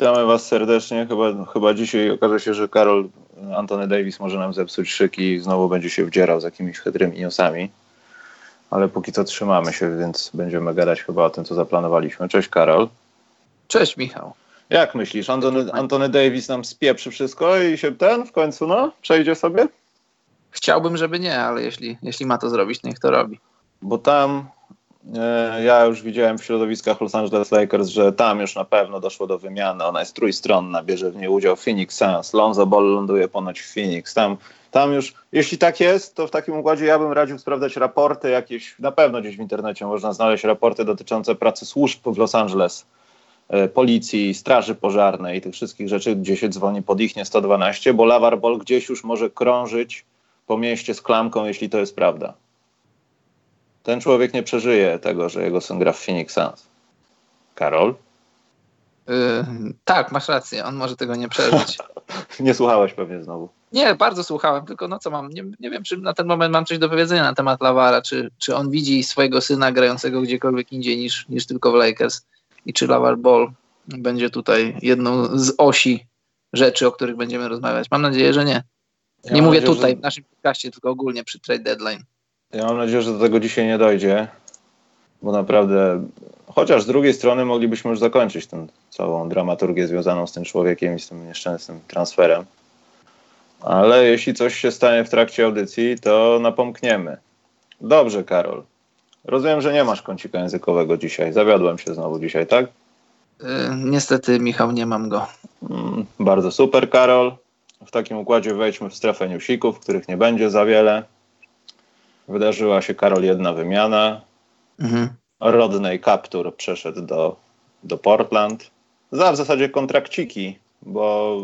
Witamy Was serdecznie. Chyba, chyba dzisiaj okaże się, że Karol Antony Davis może nam zepsuć szyki i znowu będzie się wdzierał z jakimiś chytrymi newsami. Ale póki co trzymamy się, więc będziemy gadać chyba o tym, co zaplanowaliśmy. Cześć Karol. Cześć Michał. Jak myślisz, Antony, Antony Davis nam spieprzy wszystko i się ten w końcu no, przejdzie sobie? Chciałbym, żeby nie, ale jeśli, jeśli ma to zrobić, niech to robi. Bo tam ja już widziałem w środowiskach Los Angeles Lakers, że tam już na pewno doszło do wymiany. Ona jest trójstronna, bierze w niej udział Phoenix Suns. Lonzo Ball ląduje ponoć w Phoenix. Tam, tam już, jeśli tak jest, to w takim układzie ja bym radził sprawdzać raporty jakieś, na pewno gdzieś w internecie można znaleźć raporty dotyczące pracy służb w Los Angeles, e, policji, straży pożarnej i tych wszystkich rzeczy, gdzie się dzwoni pod ich nie 112, bo Lavar Ball gdzieś już może krążyć po mieście z klamką, jeśli to jest prawda ten człowiek nie przeżyje tego, że jego syn gra w Phoenix Suns. Karol? Yy, tak, masz rację, on może tego nie przeżyć. nie słuchałeś pewnie znowu. Nie, bardzo słuchałem, tylko no co mam, nie, nie wiem, czy na ten moment mam coś do powiedzenia na temat Lawara, czy, czy on widzi swojego syna grającego gdziekolwiek indziej niż, niż tylko w Lakers i czy Lavar Ball będzie tutaj jedną z osi rzeczy, o których będziemy rozmawiać. Mam nadzieję, że nie. Nie ja mówię tutaj że... w naszym podcaście, tylko ogólnie przy trade deadline. Ja mam nadzieję, że do tego dzisiaj nie dojdzie, bo naprawdę, chociaż z drugiej strony moglibyśmy już zakończyć tę całą dramaturgię związaną z tym człowiekiem i z tym nieszczęsnym transferem. Ale jeśli coś się stanie w trakcie audycji, to napomkniemy. Dobrze, Karol. Rozumiem, że nie masz kącika językowego dzisiaj. Zawiodłem się znowu dzisiaj, tak? Yy, niestety, Michał, nie mam go. Mm, bardzo super, Karol. W takim układzie wejdźmy w strefę newsików, których nie będzie za wiele. Wydarzyła się, Karol, jedna wymiana. Mhm. Rodney Captur przeszedł do, do Portland. Za w zasadzie kontrakciki, bo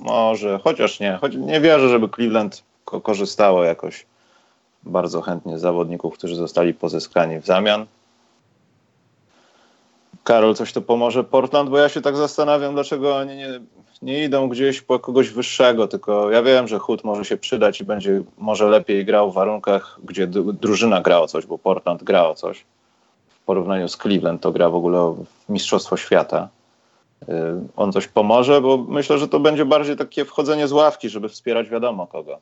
może, chociaż nie, choć nie wierzę, żeby Cleveland ko korzystało jakoś bardzo chętnie z zawodników, którzy zostali pozyskani w zamian. Karol, coś to pomoże Portland, bo ja się tak zastanawiam, dlaczego oni nie, nie idą gdzieś po kogoś wyższego, tylko ja wiem, że Hood może się przydać i będzie może lepiej grał w warunkach, gdzie drużyna gra o coś, bo Portland gra o coś. W porównaniu z Cleveland to gra w ogóle w Mistrzostwo Świata. Y, on coś pomoże, bo myślę, że to będzie bardziej takie wchodzenie z ławki, żeby wspierać wiadomo kogo.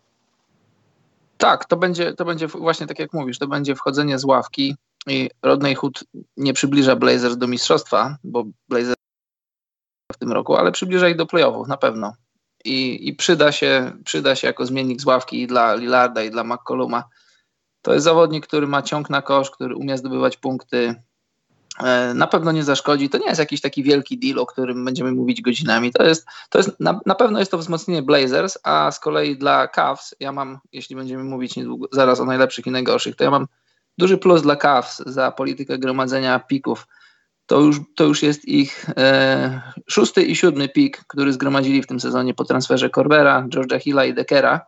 Tak, to będzie, to będzie właśnie tak jak mówisz, to będzie wchodzenie z ławki i Rodney Hood nie przybliża Blazers do mistrzostwa, bo Blazers tym roku, ale przybliża ich do playoffów na pewno. I, i przyda, się, przyda się jako zmiennik z ławki i dla Lillarda i dla McColluma. To jest zawodnik, który ma ciąg na kosz, który umie zdobywać punkty. E, na pewno nie zaszkodzi. To nie jest jakiś taki wielki deal, o którym będziemy mówić godzinami. To jest, to jest na, na pewno jest to wzmocnienie Blazers, a z kolei dla Cavs, ja mam, jeśli będziemy mówić niedługo, zaraz o najlepszych i najgorszych, to ja mam duży plus dla Cavs za politykę gromadzenia pików to już, to już jest ich e, szósty i siódmy pik, który zgromadzili w tym sezonie po transferze Corbera, George'a Hilla i Deckera.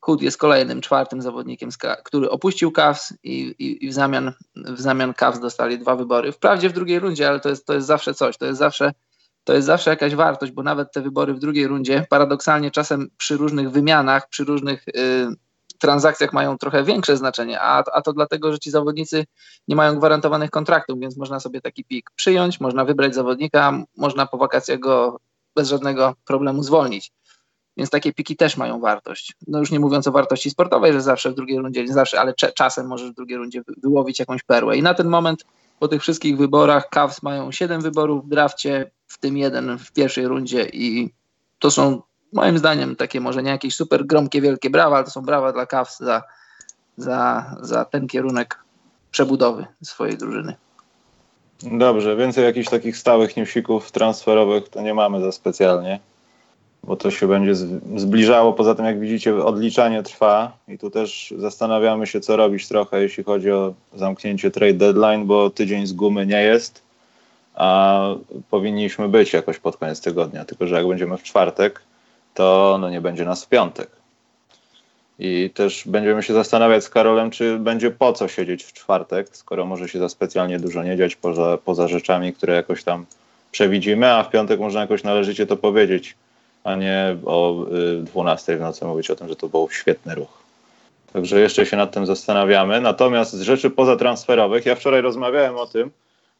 Hood jest kolejnym, czwartym zawodnikiem, który opuścił Cavs i, i, i, w, zamian, w zamian Cavs dostali dwa wybory. Wprawdzie w drugiej rundzie, ale to jest, to jest zawsze coś, to jest zawsze, to jest zawsze jakaś wartość, bo nawet te wybory w drugiej rundzie, paradoksalnie czasem przy różnych wymianach, przy różnych y, transakcjach mają trochę większe znaczenie, a, a to dlatego, że ci zawodnicy nie mają gwarantowanych kontraktów, więc można sobie taki pik przyjąć, można wybrać zawodnika, można po wakacjach go bez żadnego problemu zwolnić. Więc takie piki też mają wartość. No już nie mówiąc o wartości sportowej, że zawsze w drugiej rundzie, nie zawsze, ale czasem możesz w drugiej rundzie wyłowić jakąś perłę. I na ten moment po tych wszystkich wyborach Cavs mają 7 wyborów w drafcie, w tym jeden w pierwszej rundzie i to są moim zdaniem takie może nie jakieś super gromkie, wielkie brawa, ale to są brawa dla Cavs za, za, za ten kierunek przebudowy swojej drużyny. Dobrze, więcej jakichś takich stałych newsików transferowych to nie mamy za specjalnie. bo to się będzie zbliżało. Poza tym, jak widzicie, odliczanie trwa i tu też zastanawiamy się, co robić trochę, jeśli chodzi o zamknięcie trade deadline, bo tydzień z gumy nie jest, a powinniśmy być jakoś pod koniec tygodnia. Tylko, że jak będziemy w czwartek, to no nie będzie nas w piątek. I też będziemy się zastanawiać z Karolem, czy będzie po co siedzieć w czwartek, skoro może się za specjalnie dużo nie dziać poza, poza rzeczami, które jakoś tam przewidzimy, a w piątek można jakoś należycie to powiedzieć, a nie o 12 y, w nocy mówić o tym, że to był świetny ruch. Także jeszcze się nad tym zastanawiamy. Natomiast z rzeczy pozatransferowych, ja wczoraj rozmawiałem o tym,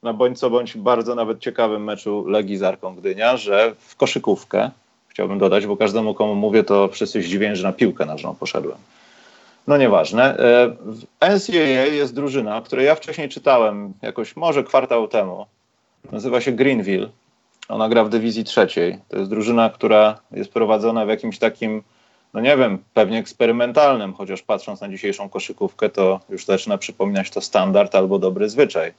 na bądź co bądź bardzo nawet ciekawym meczu Legii z Arką Gdynia, że w koszykówkę chciałbym dodać, bo każdemu, komu mówię, to wszyscy zdziwieni, że na piłkę nożną poszedłem. No nieważne. E, NCAA jest drużyna, której ja wcześniej czytałem jakoś może kwartał temu. Nazywa się Greenville. Ona gra w dywizji trzeciej. To jest drużyna, która jest prowadzona w jakimś takim, no nie wiem, pewnie eksperymentalnym, chociaż patrząc na dzisiejszą koszykówkę, to już zaczyna przypominać to standard albo dobry zwyczaj.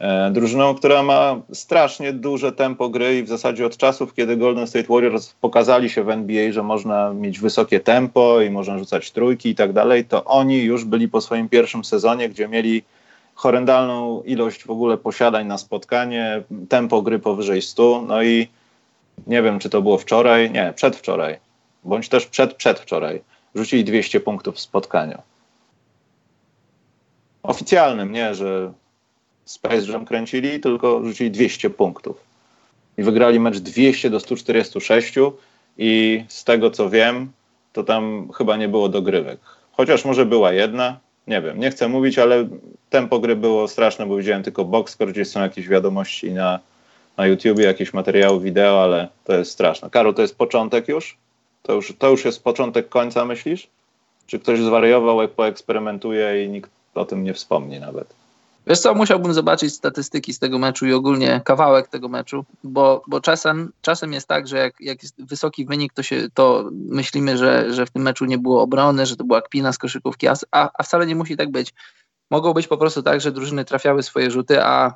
E, drużyną, która ma strasznie duże tempo gry i w zasadzie od czasów, kiedy Golden State Warriors pokazali się w NBA, że można mieć wysokie tempo i można rzucać trójki i tak dalej, to oni już byli po swoim pierwszym sezonie, gdzie mieli horrendalną ilość w ogóle posiadań na spotkanie, tempo gry powyżej 100, no i nie wiem, czy to było wczoraj, nie, przedwczoraj, bądź też przed przedwczoraj, rzucili 200 punktów w spotkaniu. Oficjalnym, nie, że Space Jam kręcili, tylko rzucili 200 punktów. I wygrali mecz 200 do 146 i z tego co wiem, to tam chyba nie było dogrywek. Chociaż może była jedna, nie wiem, nie chcę mówić, ale tempo gry było straszne, bo widziałem tylko boxscore, gdzie są jakieś wiadomości na, na YouTubie, jakieś materiały wideo, ale to jest straszne. Karol, to jest początek już? To już, to już jest początek końca, myślisz? Czy ktoś zwariował, jak poeksperymentuje i nikt o tym nie wspomni nawet? Wiesz co, musiałbym zobaczyć statystyki z tego meczu i ogólnie kawałek tego meczu, bo, bo czasem, czasem jest tak, że jak, jak jest wysoki wynik, to, się, to myślimy, że, że w tym meczu nie było obrony, że to była kpina z koszykówki, a, a wcale nie musi tak być. Mogło być po prostu tak, że drużyny trafiały swoje rzuty, a,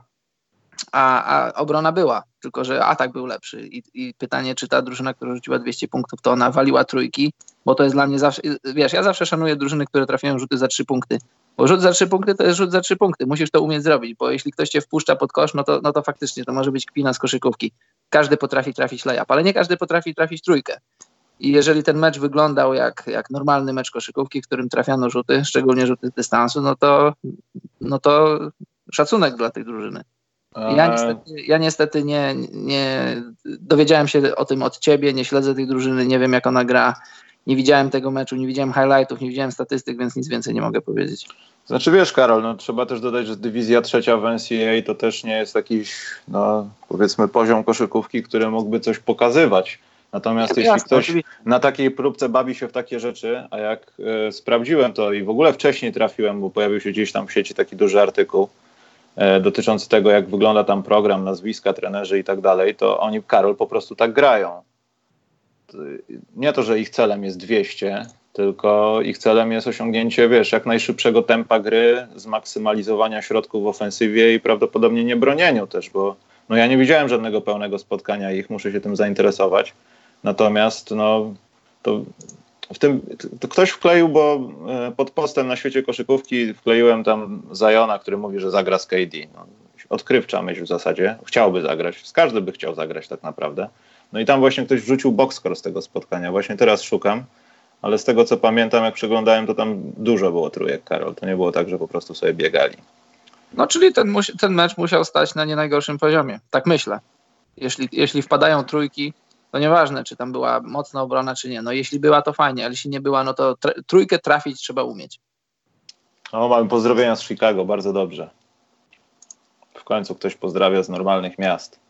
a, a obrona była, tylko że atak był lepszy. I, I, pytanie, czy ta drużyna, która rzuciła 200 punktów, to ona waliła trójki, bo to jest dla mnie zawsze, wiesz, ja zawsze szanuję drużyny, które trafiają rzuty za trzy punkty, bo rzut za trzy punkty to jest rzut za trzy punkty. Musisz to umieć zrobić, bo jeśli ktoś cię wpuszcza pod kosz, no to, no to faktycznie to może być kpina z koszykówki. Każdy potrafi trafić layup, ale nie każdy potrafi trafić trójkę. I jeżeli ten mecz wyglądał jak, jak normalny mecz koszykówki, w którym trafiano rzuty, szczególnie rzuty z dystansu, no to, no to szacunek dla tej drużyny. Ja niestety, ja niestety nie, nie dowiedziałem się o tym od ciebie, nie śledzę tej drużyny, nie wiem jak ona gra nie widziałem tego meczu, nie widziałem highlightów, nie widziałem statystyk, więc nic więcej nie mogę powiedzieć. Znaczy wiesz, Karol, no, trzeba też dodać, że dywizja trzecia w NCAA to też nie jest jakiś, no, powiedzmy, poziom koszykówki, który mógłby coś pokazywać. Natomiast jeśli ktoś na takiej próbce bawi się w takie rzeczy, a jak e, sprawdziłem to i w ogóle wcześniej trafiłem, bo pojawił się gdzieś tam w sieci taki duży artykuł e, dotyczący tego, jak wygląda tam program, nazwiska, trenerzy i tak dalej, to oni, Karol, po prostu tak grają nie to, że ich celem jest 200, tylko ich celem jest osiągnięcie, wiesz, jak najszybszego tempa gry, zmaksymalizowania środków w ofensywie i prawdopodobnie nie bronieniu też, bo no ja nie widziałem żadnego pełnego spotkania ich, muszę się tym zainteresować. Natomiast no, to w tym to ktoś wkleił, bo e, pod postem na świecie koszykówki wkleiłem tam Zajona, który mówi, że zagra z KD. No, odkrywcza myśl w zasadzie. Chciałby zagrać. Każdy by chciał zagrać tak naprawdę. No i tam właśnie ktoś wrzucił boxscore z tego spotkania. Właśnie teraz szukam, ale z tego co pamiętam, jak przeglądałem, to tam dużo było trójek, Karol. To nie było tak, że po prostu sobie biegali. No czyli ten, ten mecz musiał stać na nie najgorszym poziomie. Tak myślę. Jeśli, jeśli wpadają trójki, to nieważne, czy tam była mocna obrona, czy nie. No jeśli była, to fajnie, ale jeśli nie była, no to trójkę trafić trzeba umieć. No, mamy pozdrowienia z Chicago, bardzo dobrze. W końcu ktoś pozdrawia z normalnych miast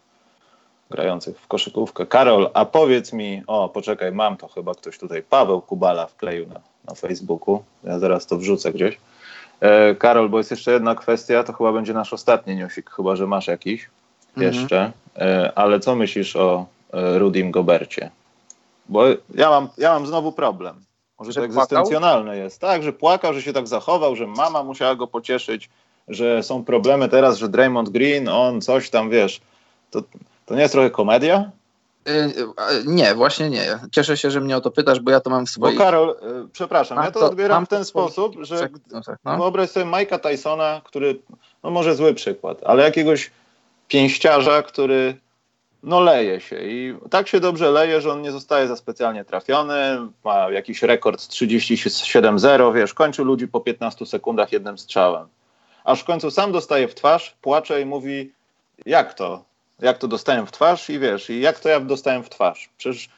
grających w koszykówkę. Karol, a powiedz mi, o poczekaj, mam to chyba ktoś tutaj, Paweł Kubala wkleił na, na Facebooku, ja zaraz to wrzucę gdzieś. E, Karol, bo jest jeszcze jedna kwestia, to chyba będzie nasz ostatni newsik, chyba że masz jakiś mhm. jeszcze, e, ale co myślisz o e, Rudim Gobercie? Bo ja mam, ja mam znowu problem. Może że to egzystencjonalne płakał? jest. Tak, że płakał, że się tak zachował, że mama musiała go pocieszyć, że są problemy teraz, że Draymond Green, on coś tam, wiesz, to to nie jest trochę komedia? Nie, właśnie nie. Cieszę się, że mnie o to pytasz, bo ja to mam w swoich... Bo Karol, przepraszam, ja to, to odbieram w ten sposób, że no. wyobraź sobie Mike'a Tysona, który, no może zły przykład, ale jakiegoś pięściarza, który no leje się i tak się dobrze leje, że on nie zostaje za specjalnie trafiony, ma jakiś rekord 37-0, wiesz, kończy ludzi po 15 sekundach jednym strzałem. Aż w końcu sam dostaje w twarz, płacze i mówi, jak to? Jak to dostałem w twarz? I wiesz, i jak to ja dostałem w twarz? Przecież,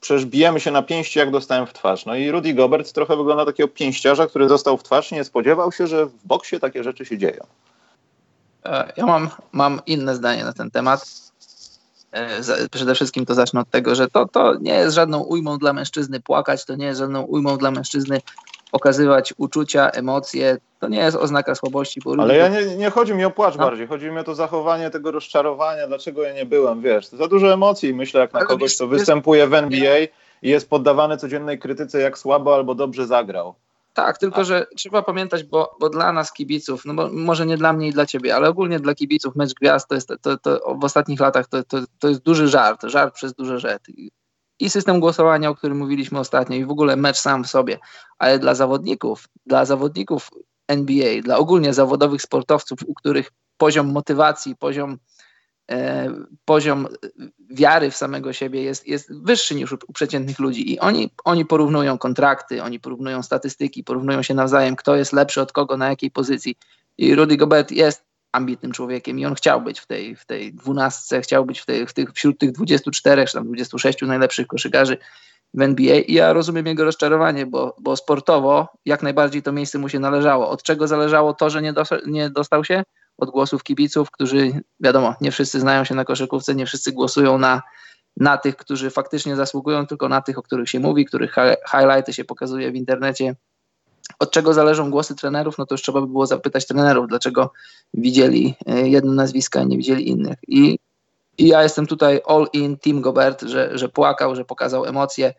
przecież bijemy się na pięści, jak dostałem w twarz. No i Rudy Gobert trochę wygląda takiego pięściarza, który dostał w twarz i nie spodziewał się, że w boksie takie rzeczy się dzieją. E, ja mam, mam inne zdanie na ten temat E, przede wszystkim to zacznę od tego, że to, to nie jest żadną ujmą dla mężczyzny płakać, to nie jest żadną ujmą dla mężczyzny okazywać uczucia, emocje. To nie jest oznaka słabości. Bo Ale ja nie, nie chodzi mi o płacz no. bardziej, chodzi mi o to zachowanie tego rozczarowania, dlaczego ja nie byłem, wiesz, za dużo emocji myślę, jak na Ale kogoś, kto występuje w NBA i jest poddawany codziennej krytyce, jak słabo albo dobrze zagrał. Tak, tylko że trzeba pamiętać, bo, bo dla nas kibiców, no bo może nie dla mnie i dla ciebie, ale ogólnie dla kibiców mecz gwiazd to jest to, to w ostatnich latach to, to, to jest duży żart, żart przez duże rzeczy. I system głosowania, o którym mówiliśmy ostatnio, i w ogóle mecz sam w sobie, ale dla zawodników, dla zawodników NBA, dla ogólnie zawodowych sportowców, u których poziom motywacji, poziom E, poziom wiary w samego siebie jest, jest wyższy niż u, u przeciętnych ludzi. I oni, oni porównują kontrakty, oni porównują statystyki, porównują się nawzajem, kto jest lepszy od kogo, na jakiej pozycji. I Rudy Gobert jest ambitnym człowiekiem i on chciał być w tej, w tej dwunastce, chciał być w tej, w tych, wśród tych 24 czy tam 26 najlepszych koszykarzy w NBA i ja rozumiem jego rozczarowanie, bo, bo sportowo jak najbardziej to miejsce mu się należało. Od czego zależało to, że nie, dos nie dostał się? od głosów kibiców, którzy, wiadomo, nie wszyscy znają się na koszykówce, nie wszyscy głosują na, na tych, którzy faktycznie zasługują, tylko na tych, o których się mówi, których highlighty się pokazuje w internecie. Od czego zależą głosy trenerów? No to już trzeba by było zapytać trenerów, dlaczego widzieli e, jedno nazwisko, a nie widzieli innych. I, i ja jestem tutaj all in Team Gobert, że, że płakał, że pokazał emocje.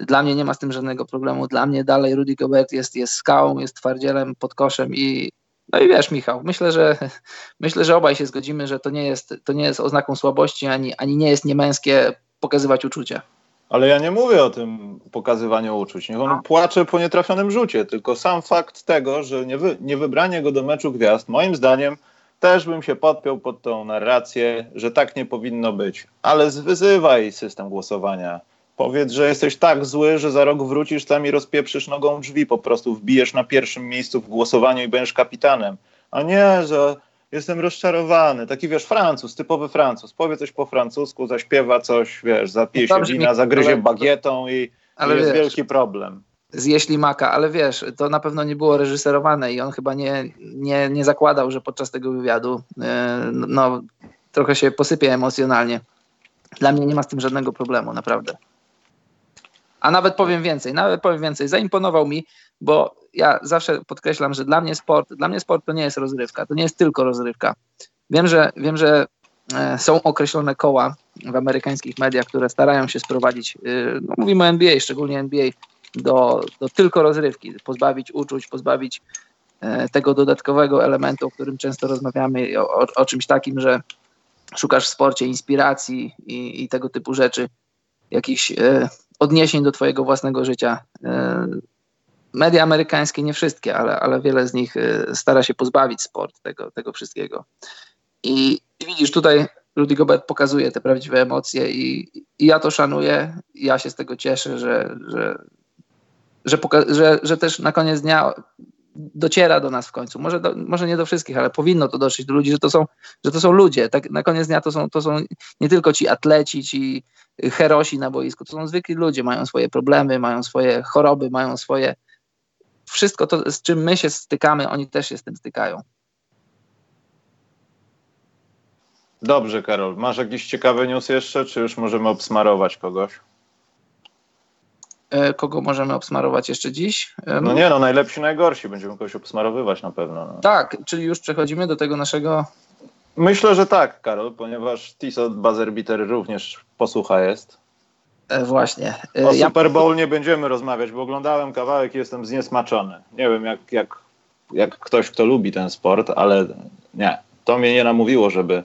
Dla mnie nie ma z tym żadnego problemu. Dla mnie dalej Rudy Gobert jest, jest skałą, jest twardzielem pod koszem i, no i wiesz, Michał, myślę, że myślę, że obaj się zgodzimy, że to nie jest, to nie jest oznaką słabości, ani, ani nie jest niemęskie pokazywać uczucia. Ale ja nie mówię o tym pokazywaniu uczuć. Niech on płacze po nietrafionym rzucie, tylko sam fakt tego, że nie, wy, nie wybranie go do meczu gwiazd, moim zdaniem też bym się podpiął pod tą narrację, że tak nie powinno być. Ale zwyzywaj system głosowania Powiedz, że jesteś tak zły, że za rok wrócisz tam i rozpieprzysz nogą drzwi, po prostu wbijesz na pierwszym miejscu w głosowaniu i będziesz kapitanem. A nie, że jestem rozczarowany. Taki wiesz, Francuz, typowy Francuz. Powie coś po francusku, zaśpiewa coś, wiesz, zapije się wina, zagryzie bagietą i, ale i jest wiesz, wielki problem. Zje ślimaka, ale wiesz, to na pewno nie było reżyserowane i on chyba nie, nie, nie zakładał, że podczas tego wywiadu yy, no, trochę się posypie emocjonalnie. Dla mnie nie ma z tym żadnego problemu, naprawdę. A nawet powiem więcej, nawet powiem więcej. Zaimponował mi, bo ja zawsze podkreślam, że dla mnie sport, dla mnie sport to nie jest rozrywka, to nie jest tylko rozrywka. Wiem, że, wiem, że e, są określone koła w amerykańskich mediach, które starają się sprowadzić, e, no mówimy o NBA, szczególnie NBA, do, do tylko rozrywki, pozbawić uczuć, pozbawić e, tego dodatkowego elementu, o którym często rozmawiamy, o, o, czymś takim, że szukasz w sporcie inspiracji i, i tego typu rzeczy, jakichś odniesień do Twojego własnego życia. Media amerykańskie, nie wszystkie, ale, ale wiele z nich e, stara się pozbawić sport tego, tego wszystkiego. I, I, widzisz, tutaj Rudy Gobert pokazuje te prawdziwe emocje i, i ja to szanuję. Ja się z tego cieszę, że, że, że, że, że też na koniec dnia dociera do nas w końcu. Może, do, może nie do wszystkich, ale powinno to dotrzeć do ludzi, że to są, że to są ludzie. Tak, na koniec dnia to są, to są nie tylko ci atleci, ci herosi na boisku, to są zwykli ludzie, mają swoje problemy, mają swoje choroby, mają swoje. Wszystko to, z czym my się stykamy, oni też się z tym stykają. Dobrze, Karol. Masz jakiś ciekawy news jeszcze, czy już możemy obsmarować kogoś? E, kogo możemy obsmarować jeszcze dziś? No nie, no najlepsi, najgorsi. Będziemy kogoś obsmarowywać na pewno. No. Tak, czyli już przechodzimy do tego naszego... Myślę, że tak, Karol, ponieważ Tiso Buzzerbeater również posłucha jest. E, właśnie. E, o. Super Bowl nie będziemy rozmawiać, bo oglądałem kawałek i jestem zniesmaczony. Nie wiem, jak, jak, jak ktoś, kto lubi ten sport, ale nie. To mnie nie namówiło, żeby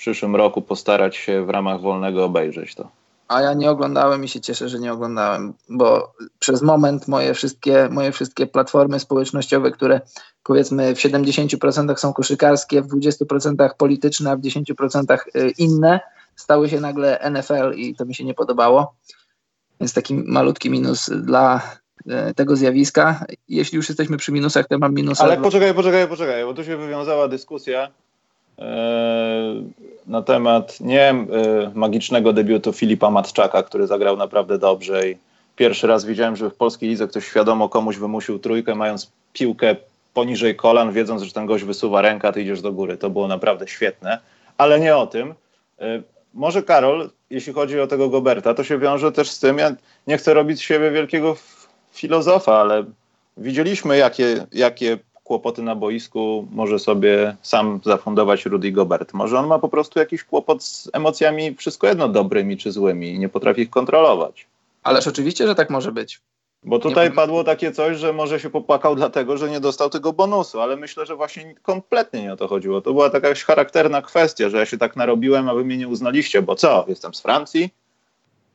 przyszłym roku postarać się w ramach wolnego obejrzeć to. A ja nie oglądałem i się cieszę, że nie oglądałem, bo przez moment moje wszystkie, moje wszystkie platformy społecznościowe, które powiedzmy w 70% są koszykarskie, w 20% polityczne, a w 10% y, inne, stały się nagle NFL i to mi się nie podobało. Więc taki malutki minus dla y, tego zjawiska. Jeśli już jesteśmy przy minusach, to mam minus. Ale poczekaj, poczekaj, poczekaj, bo tu się wywiązała dyskusja na temat nie e, magicznego debiutu Filipa Matczaka, który zagrał naprawdę dobrze i pierwszy raz widziałem, że w polskiej lidze ktoś świadomo komuś wymusił trójkę, mając piłkę poniżej kolan, wiedząc, że ten gość wysuwa ręka, ty idziesz do góry. To było naprawdę świetne, ale nie o tym. E, może Karol, jeśli chodzi o tego Goberta, to się wiąże też z tym, ja nie chcę robić z siebie wielkiego filozofa, ale widzieliśmy, jakie, jakie kłopoty na boisku może sobie sam zafundować Rudy Gobert. Może on ma po prostu jakiś kłopot z emocjami, wszystko jedno dobrymi czy złymi i nie potrafi ich kontrolować. Ależ oczywiście, że tak może być. Bo tutaj padło takie coś, że może się popłakał dlatego, że nie dostał tego bonusu, ale myślę, że właśnie kompletnie nie o to chodziło. To była taka jakaś charakterna kwestia, że ja się tak narobiłem, a wy mnie nie uznaliście, bo co, jestem z Francji?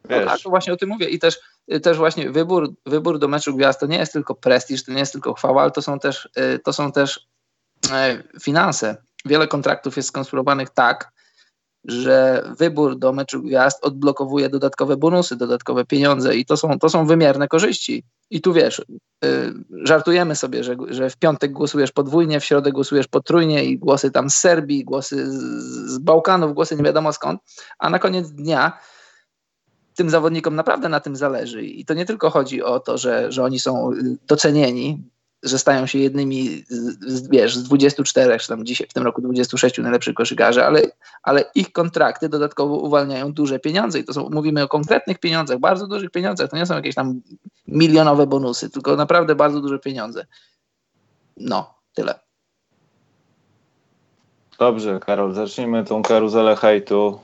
Wiesz. No tak, to właśnie o tym mówię. I też, też właśnie wybór, wybór do meczu gwiazd to nie jest tylko prestiż, to nie jest tylko chwała, ale to są też, y, to są też e, finanse. Wiele kontraktów jest skonstruowanych tak, że wybór do meczu gwiazd odblokowuje dodatkowe bonusy, dodatkowe pieniądze i to są, to są wymierne korzyści. I tu wiesz, y, żartujemy sobie, że, że w piątek głosujesz podwójnie, w środę głosujesz potrójnie i głosy tam z Serbii, głosy z, z Bałkanów, głosy nie wiadomo skąd, a na koniec dnia tym zawodnikom naprawdę na tym zależy. I to nie tylko chodzi o to, że, że oni są docenieni, że stają się jednymi z, wiesz, z 24, czy tam dzisiaj w tym roku 26 najlepszych koszykarzy, ale, ale ich kontrakty dodatkowo uwalniają duże pieniądze i to są, mówimy o konkretnych pieniądzach, bardzo dużych pieniądzach, to nie są jakieś tam milionowe bonusy, tylko naprawdę bardzo duże pieniądze. No, tyle. Dobrze, Karol, zacznijmy tą karuzelę hejtu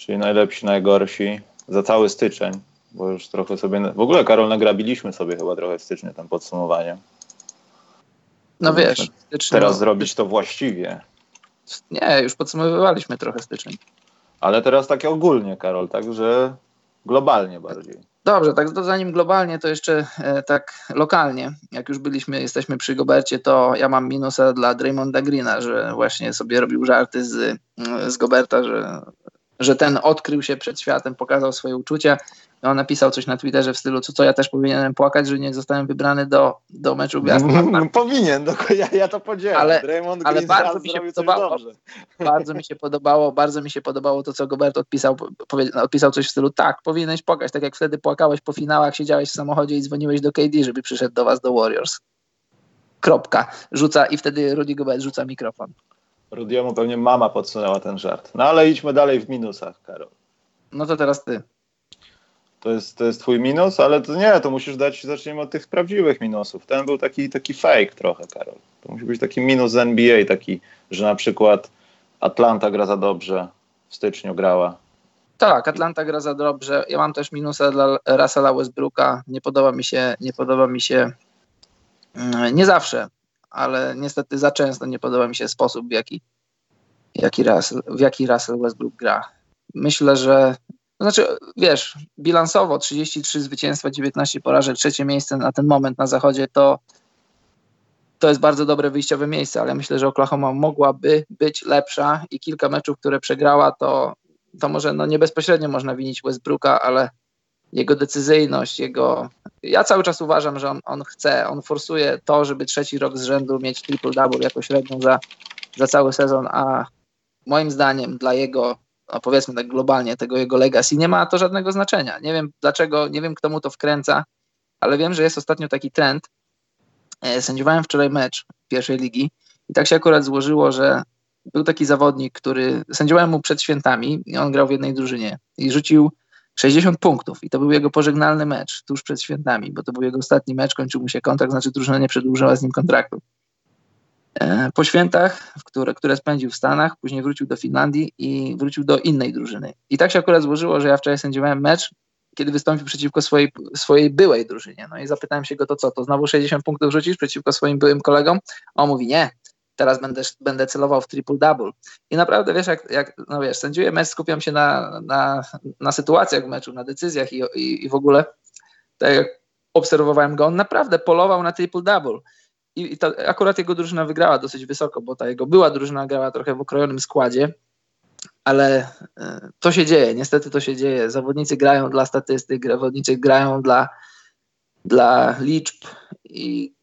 czyli najlepsi, najgorsi za cały styczeń, bo już trochę sobie, w ogóle Karol nagrabiliśmy sobie chyba trochę w styczniu tam podsumowanie. No wiesz, styczniu, teraz zrobić to właściwie. Nie, już podsumowywaliśmy trochę styczeń. Ale teraz takie ogólnie, Karol, także globalnie bardziej. Dobrze, tak zanim globalnie, to jeszcze e, tak lokalnie. Jak już byliśmy, jesteśmy przy Gobercie, to ja mam minusa dla Draymonda Greena, że właśnie sobie robił żarty z, z Goberta, że że ten odkrył się przed światem, pokazał swoje uczucia. I on napisał coś na Twitterze w stylu, co, co ja też powinienem płakać, że nie zostałem wybrany do, do meczu gwiazd. Powinien, do, ja, ja to podzielam. Ale, Draymond ale bardzo mi się podobało, bardzo mi się podobało, bardzo mi się podobało to, co Gobert odpisał, odpisał coś w stylu, tak, powinieneś płakać, tak jak wtedy płakałeś po finałach, siedziałeś w samochodzie i dzwoniłeś do KD, żeby przyszedł do was do Warriors. Kropka. Rzuca i wtedy Rudy Gobert rzuca mikrofon. Rudiemu pewnie mama podsunęła ten żart. No ale idźmy dalej w minusach, Karol. No to teraz ty. To jest, to jest twój minus, ale to nie, to musisz dać, zacznijmy od tych prawdziwych minusów. Ten był taki, taki fake trochę, Karol. To musi być taki minus z NBA, taki, że na przykład Atlanta gra za dobrze, w styczniu grała. Tak, Atlanta gra za dobrze. Ja mam też minusa dla Russella Westbrooka. Nie podoba mi się, nie podoba mi się, mm, nie zawsze ale niestety za często nie podoba mi się sposób, w jaki, jaki Russell, w jaki Russell Westbrook gra. Myślę, że znaczy, wiesz, bilansowo 33 zwycięstwa, 19 porażek, trzecie miejsce na ten moment na zachodzie to, to jest bardzo dobre wyjściowe miejsce, ale myślę, że Oklahoma mogłaby być lepsza i kilka meczów, które przegrała, to, to może no nie bezpośrednio można winić Westbrooka, ale jego decyzyjność, jego. Ja cały czas uważam, że on, on chce, on forsuje to, żeby trzeci rok z rzędu mieć triple-double jako średnią za, za cały sezon, a moim zdaniem dla jego, no powiedzmy tak globalnie, tego jego legacy nie ma to żadnego znaczenia. Nie wiem dlaczego, nie wiem kto mu to wkręca, ale wiem, że jest ostatnio taki trend. E, sędziowałem wczoraj mecz pierwszej ligi i tak się akurat złożyło, że był taki zawodnik, który sędziowałem mu przed świętami i on grał w jednej drużynie i rzucił 60 punktów i to był jego pożegnalny mecz tuż przed świętami, bo to był jego ostatni mecz, kończył mu się kontrakt, znaczy drużyna nie przedłużyła z nim kontraktu. E, po świętach, które, które spędził w Stanach, później wrócił do Finlandii i wrócił do innej drużyny. I tak się akurat złożyło, że ja wczoraj sędziowałem mecz, kiedy wystąpił przeciwko swojej, swojej byłej drużynie. No i zapytałem się go, to co, to znowu 60 punktów rzucisz przeciwko swoim byłym kolegom? On mówi, nie, teraz będę, będę celował w triple-double. I naprawdę, wiesz, jak, jak no wiesz, sędziuję mecz, skupiam się na, na, na sytuacjach w meczu, na decyzjach i, i, i w ogóle tak jak obserwowałem go, on naprawdę polował na triple-double. I, i to, akurat jego drużyna wygrała dosyć wysoko, bo ta jego była drużyna grała trochę w okrojonym składzie, ale e, to się dzieje, niestety to się dzieje. Zawodnicy grają dla statystyk, zawodnicy grają dla, dla liczb i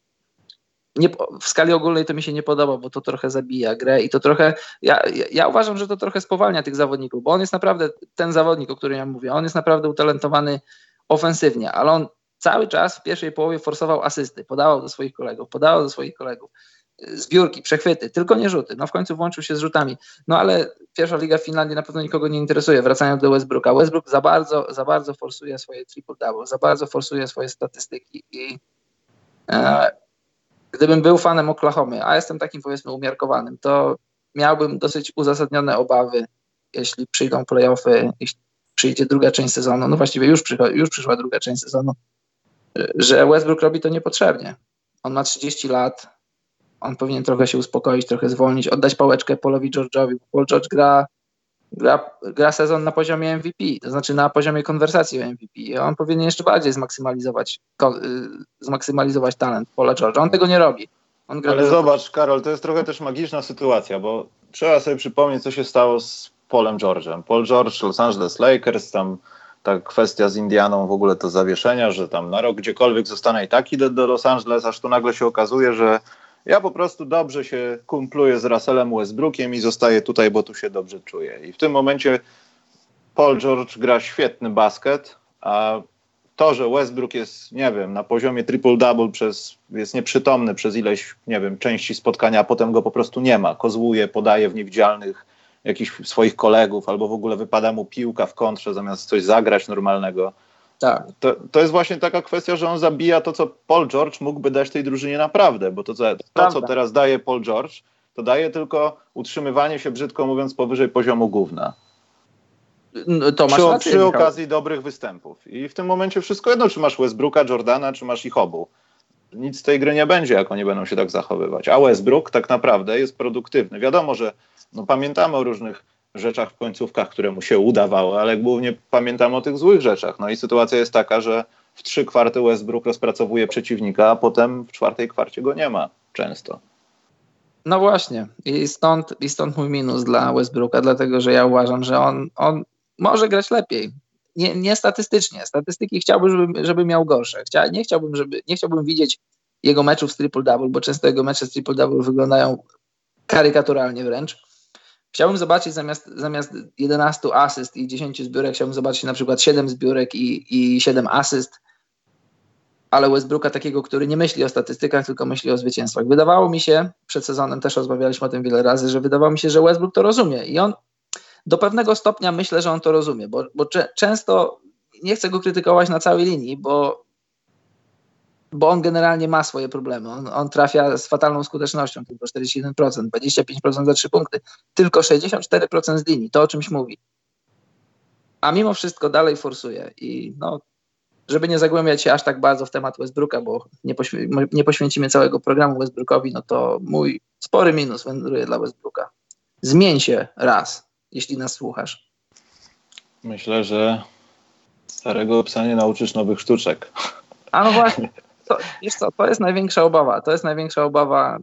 nie, w skali ogólnej to mi się nie podoba, bo to trochę zabija grę i to trochę, ja, ja uważam, że to trochę spowalnia tych zawodników, bo on jest naprawdę, ten zawodnik, o którym ja mówię, on jest naprawdę utalentowany ofensywnie, ale on cały czas w pierwszej połowie forsował asysty, podawał do swoich kolegów, podawał do swoich kolegów zbiórki, przechwyty, tylko nie rzuty. No w końcu włączył się z rzutami. No ale pierwsza liga w Finlandii na pewno nikogo nie interesuje. Wracając do Westbrooka. Westbrook za bardzo, za bardzo forsuje swoje triple-double, za bardzo forsuje swoje statystyki i e, gdybym był fanem Oklahomy, a jestem takim powiedzmy umiarkowanym, to miałbym dosyć uzasadnione obawy, jeśli przyjdą playoffy, jeśli przyjdzie druga część sezonu, no właściwie już, przyszła, już przyszła druga część sezonu, że Westbrook robi to niepotrzebnie. On ma 30 lat, on powinien trochę się uspokoić, trochę zwolnić, oddać pałeczkę Polowi George'owi. Paul George gra, gra, gra sezon na poziomie MVP, to znaczy na poziomie konwersacji o MVP. On powinien jeszcze bardziej zmaksymalizować, y, zmaksymalizować talent Paula George'a. On tego nie robi. Ale zobacz, Karol, to jest trochę też magiczna sytuacja, bo trzeba sobie przypomnieć, co się stało z Paulem George'em. Paul George, Los Angeles Lakers, tam ta kwestia z Indianą, w ogóle to zawieszenia, że tam na rok gdziekolwiek zostanę i tak idę do Los Angeles, aż tu nagle się okazuje, że ja po prostu dobrze się kumpluję z Russellem Westbrookiem i zostaję tutaj, bo tu się dobrze czuję. I w tym momencie Paul George gra świetny basket, a to, że Westbrook jest, nie wiem, na poziomie triple-double przez, jest nieprzytomny przez ileś, nie wiem, części spotkania, a potem go po prostu nie ma. Kozłuje, podaje w niewidzialnych jakichś swoich kolegów, albo w ogóle wypada mu piłka w kontrze zamiast coś zagrać normalnego. Tak. To, to jest właśnie taka kwestia, że on zabija to, co Paul George mógłby dać tej drużynie naprawdę, bo to, co, to, co teraz daje Paul George, to daje tylko utrzymywanie się, brzydko mówiąc, powyżej poziomu gówna. No, to przy, rację, przy okazji dobrych występów. I w tym momencie wszystko jedno, czy masz Westbrooka, Jordana, czy masz ich obu. Nic z tej gry nie będzie, jak oni będą się tak zachowywać. A Westbrook tak naprawdę jest produktywny. Wiadomo, że no, pamiętamy o różnych rzeczach w końcówkach, które mu się udawały, ale głównie pamiętam o tych złych rzeczach. No i sytuacja jest taka, że w trzy kwarty Westbrook rozpracowuje przeciwnika, a potem w czwartej kwarcie go nie ma często. No właśnie i stąd, i stąd mój minus dla Westbrooka, dlatego że ja uważam, że on, on może grać lepiej. Nie, nie statystycznie. Statystyki chciałbym, żeby, żeby miał gorsze. Chcia, nie, chciałbym, żeby, nie chciałbym widzieć jego meczów z triple-double, bo często jego mecze z triple-double wyglądają karykaturalnie wręcz. Chciałbym zobaczyć zamiast, zamiast 11 asyst i 10 zbiórek, chciałbym zobaczyć na przykład 7 zbiórek i, i 7 asyst, ale Westbrooka takiego, który nie myśli o statystykach, tylko myśli o zwycięstwach. Wydawało mi się, przed sezonem też rozmawialiśmy o tym wiele razy, że wydawało mi się, że Westbrook to rozumie i on do pewnego stopnia myślę, że on to rozumie, bo, bo często nie chcę go krytykować na całej linii, bo bo on generalnie ma swoje problemy. On, on, trafia z fatalną skutecznością, tylko 41%, 25% za 3 punkty, tylko 64% z linii, to o czymś mówi. A mimo wszystko dalej forsuje i no, żeby nie zagłębiać się aż tak bardzo w temat Westbrooka, bo nie, poświę nie poświęcimy całego programu Westbrookowi, no to mój spory minus wędruje dla Westbrooka. Zmień się raz, jeśli nas słuchasz. Myślę, że starego psa nie nauczysz nowych sztuczek. A no właśnie to, wiesz co, to jest największa obawa. To jest największa obawa,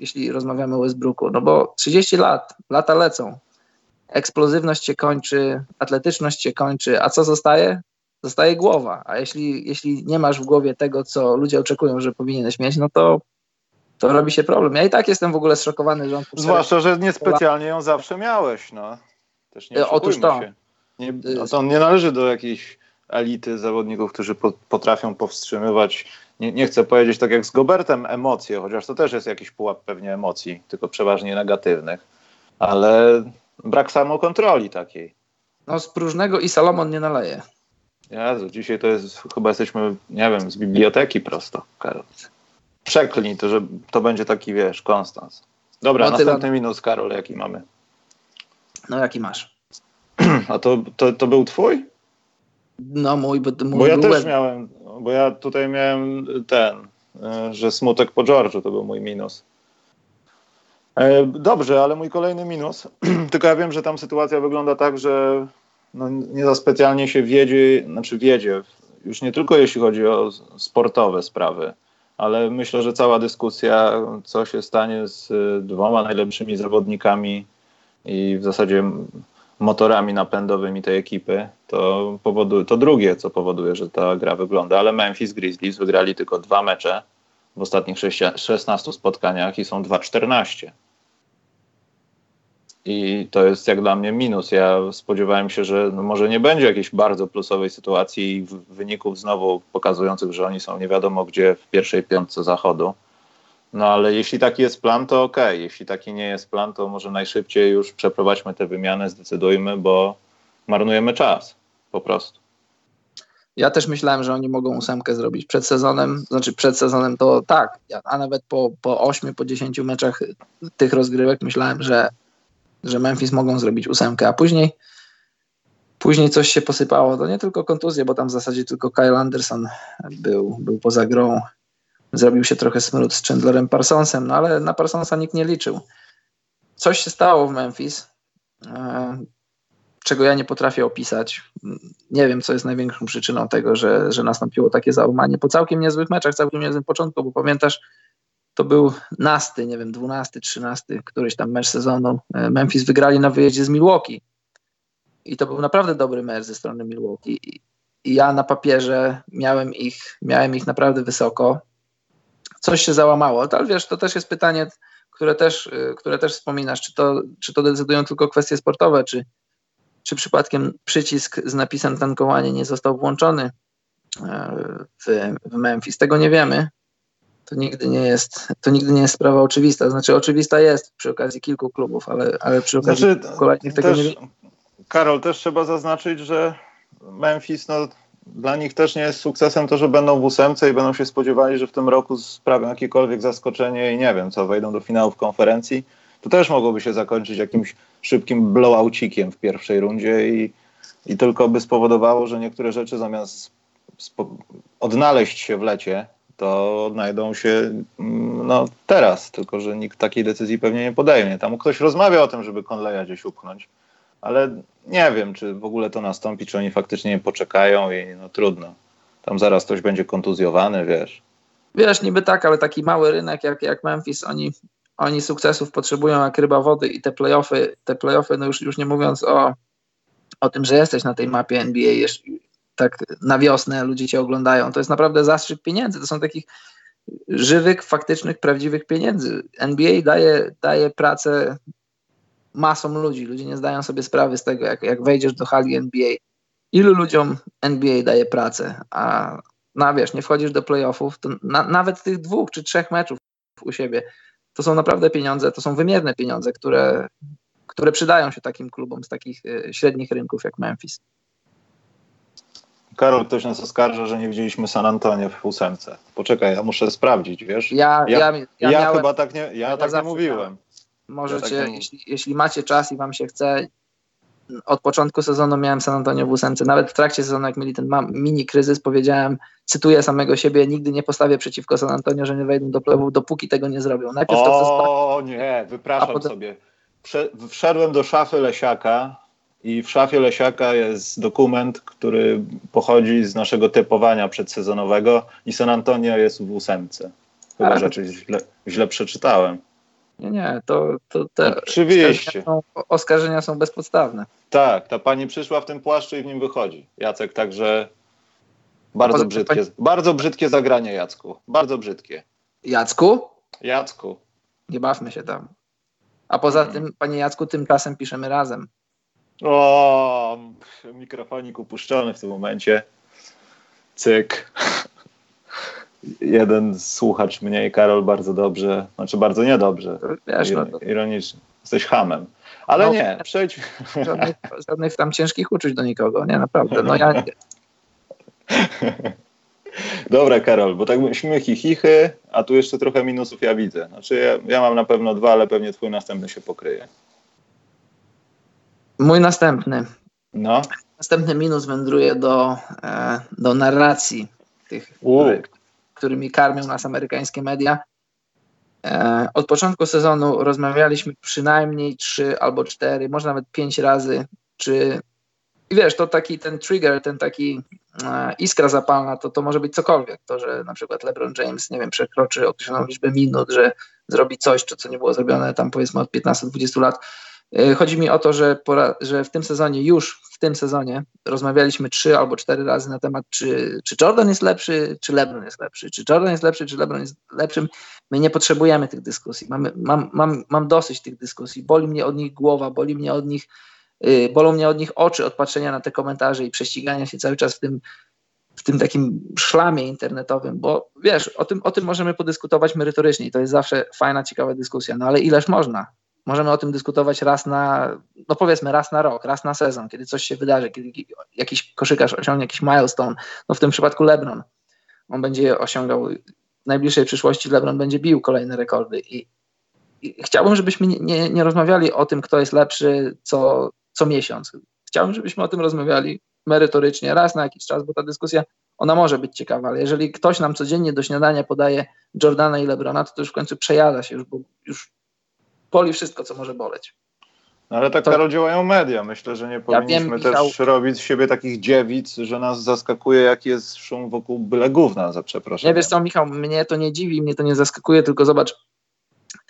jeśli rozmawiamy o Westbrooku. No bo 30 lat, lata lecą. Eksplozywność się kończy, atletyczność się kończy, a co zostaje? Zostaje głowa. A jeśli, jeśli nie masz w głowie tego, co ludzie oczekują, że powinieneś mieć, no to to robi się problem. Ja i tak jestem w ogóle zszokowany, że on... Zwłaszcza, że niespecjalnie ją zawsze miałeś, no. Też nie Otóż to. Się. Nie, no to on nie należy do jakiejś elity zawodników, którzy po, potrafią powstrzymywać nie, nie chcę powiedzieć tak jak z Gobertem emocje, chociaż to też jest jakiś pułap pewnie emocji, tylko przeważnie negatywnych, ale brak samokontroli takiej. No z próżnego i Salomon nie naleje. Jezu, dzisiaj to jest, chyba jesteśmy, nie wiem, z biblioteki prosto, Karol. Przeklnij to, że to będzie taki, wiesz, konstans. Dobra, no następny tyle. minus, Karol, jaki mamy? No jaki masz? A to, to, to był twój? No mój, bo, mój bo ja też miałem, bo ja tutaj miałem ten, e, że smutek po George'u to był mój minus. E, dobrze, ale mój kolejny minus, tylko ja wiem, że tam sytuacja wygląda tak, że no nie za specjalnie się wiedzie, znaczy wiedzie, już nie tylko jeśli chodzi o sportowe sprawy, ale myślę, że cała dyskusja, co się stanie z dwoma najlepszymi zawodnikami i w zasadzie motorami napędowymi tej ekipy, to, powoduje, to drugie, co powoduje, że ta gra wygląda. Ale Memphis Grizzlies wygrali tylko dwa mecze w ostatnich 16 spotkaniach i są 2-14. I to jest jak dla mnie minus. Ja spodziewałem się, że no może nie będzie jakiejś bardzo plusowej sytuacji i wyników znowu pokazujących, że oni są nie wiadomo gdzie w pierwszej piątce zachodu. No ale jeśli taki jest plan, to ok. Jeśli taki nie jest plan, to może najszybciej już przeprowadźmy te wymiany, zdecydujmy, bo marnujemy czas po prostu. Ja też myślałem, że oni mogą ósemkę zrobić przed sezonem, znaczy przed sezonem to tak, a nawet po, po 8, po 10 meczach tych rozgrywek myślałem, że, że Memphis mogą zrobić ósemkę, a później później coś się posypało. To nie tylko kontuzje, bo tam w zasadzie tylko Kyle Anderson był, był poza grą Zrobił się trochę smród z Chandlerem Parsonsem, no ale na Parsonsa nikt nie liczył. Coś się stało w Memphis, e, czego ja nie potrafię opisać. Nie wiem, co jest największą przyczyną tego, że, że nastąpiło takie załamanie po całkiem niezłych meczach, całkiem niezłym początku, bo pamiętasz, to był nasty, nie wiem, dwunasty, trzynasty, któryś tam mecz sezonu. E, Memphis wygrali na wyjeździe z Milwaukee. I to był naprawdę dobry mecz ze strony Milwaukee. I ja na papierze miałem ich, miałem ich naprawdę wysoko coś się załamało. Ale wiesz, to też jest pytanie, które też, y, które też wspominasz, czy to, czy to decydują tylko kwestie sportowe, czy, czy przypadkiem przycisk z napisem tankowanie nie został włączony e, w, w Memphis. Tego nie wiemy. To nigdy nie jest, to nigdy nie jest sprawa oczywista. Znaczy oczywista jest przy okazji kilku klubów, ale, ale przy okazji znaczy, kolejnych tego też, nie Karol, też trzeba zaznaczyć, że Memphis no, dla nich też nie jest sukcesem to, że będą w ósemce i będą się spodziewali, że w tym roku sprawią jakiekolwiek zaskoczenie i nie wiem, co wejdą do finałów konferencji. To też mogłoby się zakończyć jakimś szybkim blowoucikiem w pierwszej rundzie i, i tylko by spowodowało, że niektóre rzeczy zamiast odnaleźć się w lecie, to odnajdą się mm, no, teraz, tylko że nikt takiej decyzji pewnie nie podejmie. Tam ktoś rozmawia o tym, żeby Conleya gdzieś upchnąć ale nie wiem, czy w ogóle to nastąpi, czy oni faktycznie nie poczekają i no trudno. Tam zaraz ktoś będzie kontuzjowany, wiesz. Wiesz, niby tak, ale taki mały rynek jak, jak Memphis, oni, oni sukcesów potrzebują jak ryba wody i te playoffy, te playoffy no już, już nie mówiąc o, o tym, że jesteś na tej mapie NBA, jeszcze, tak na wiosnę ludzie cię oglądają, to jest naprawdę zastrzyk pieniędzy, to są takich żywych, faktycznych, prawdziwych pieniędzy. NBA daje, daje pracę masą ludzi. Ludzie nie zdają sobie sprawy z tego, jak, jak wejdziesz do hali NBA, ilu ludziom NBA daje pracę, a na wiesz, nie wchodzisz do playoffów, to na, nawet tych dwóch czy trzech meczów u siebie, to są naprawdę pieniądze, to są wymierne pieniądze, które, które przydają się takim klubom z takich y, średnich rynków jak Memphis. Karol, ktoś nas oskarża, że nie widzieliśmy San Antonio w ósemce. Poczekaj, ja muszę sprawdzić, wiesz? Ja, ja, ja, ja, ja miałem, chyba tak nie, ja, tak nie mówiłem. Miałem. Możecie, ja tak jeśli, jeśli macie czas i wam się chce, od początku sezonu miałem San Antonio w ósemce. Nawet w trakcie sezonu, jak mieli ten mini kryzys, powiedziałem, cytuję samego siebie, nigdy nie postawię przeciwko San Antonio, że nie wejdą do playoffów, dopóki tego nie zrobią. Najpierw o, to nie, wypraszam potem... sobie. wszedłem do szafy Lesiaka i w szafie Lesiaka jest dokument, który pochodzi z naszego typowania przedsezonowego i San Antonio jest w ósemce. Chyba, że źle, źle przeczytałem. Nie, nie, to, to te. Oskarżenia są, oskarżenia są bezpodstawne. Tak, ta pani przyszła w tym płaszczu i w nim wychodzi. Jacek, także bardzo brzydkie, pani... bardzo brzydkie zagranie, Jacku. Bardzo brzydkie. Jacku? Jacku. Nie bawmy się tam. A poza hmm. tym, panie Jacku, tymczasem piszemy razem. O, mikrofonik upuszczony w tym momencie. Cyk jeden słuchacz mniej, Karol bardzo dobrze, znaczy bardzo niedobrze, Wiesz, no to... ironicznie. Jesteś hamem. Ale no, nie, przejdź. Żadnych, żadnych tam ciężkich uczuć do nikogo, nie, naprawdę. No ja nie. Dobra, Karol, bo tak śmiechy, chichy, a tu jeszcze trochę minusów ja widzę. Znaczy ja, ja mam na pewno dwa, ale pewnie twój następny się pokryje. Mój następny. No. Następny minus wędruje do, e, do narracji tych, którymi karmią nas amerykańskie media. E, od początku sezonu rozmawialiśmy przynajmniej trzy albo cztery, może nawet pięć razy, czy i wiesz, to taki ten trigger, ten taki e, iskra zapalna, to, to może być cokolwiek. To, że na przykład LeBron James, nie wiem, przekroczy określoną liczbę minut, że zrobi coś, co nie było zrobione tam powiedzmy od 15-20 lat. E, chodzi mi o to, że, pora, że w tym sezonie, już w tym sezonie rozmawialiśmy trzy albo cztery razy na temat, czy, czy Jordan jest lepszy, czy LeBron jest lepszy, czy Jordan jest lepszy, czy LeBron jest lepszym. My nie potrzebujemy tych dyskusji. Mam, mam, mam dosyć tych dyskusji. Boli mnie od nich głowa, boli mnie od nich Y, bolą mnie od nich oczy od patrzenia na te komentarze i prześcigania się cały czas w tym, w tym takim szlamie internetowym, bo wiesz, o tym, o tym możemy podyskutować merytorycznie i to jest zawsze fajna, ciekawa dyskusja, no ale ileż można? Możemy o tym dyskutować raz na, no powiedzmy raz na rok, raz na sezon, kiedy coś się wydarzy, kiedy jakiś koszykarz osiągnie jakiś milestone, no w tym przypadku LeBron, on będzie osiągał w najbliższej przyszłości LeBron będzie bił kolejne rekordy i, i chciałbym, żebyśmy nie, nie, nie rozmawiali o tym, kto jest lepszy, co, co miesiąc. Chciałbym, żebyśmy o tym rozmawiali merytorycznie, raz na jakiś czas, bo ta dyskusja, ona może być ciekawa, ale jeżeli ktoś nam codziennie do śniadania podaje Jordana i Lebrona, to, to już w końcu przejada się, już, bo już boli wszystko, co może boleć. No ale tak, to... Karol, działają media. Myślę, że nie powinniśmy ja wiem, też Michał... robić z siebie takich dziewic, że nas zaskakuje, jaki jest szum wokół byle gówna, za przeproszeniem. Nie wiesz co, Michał, mnie to nie dziwi, mnie to nie zaskakuje, tylko zobacz,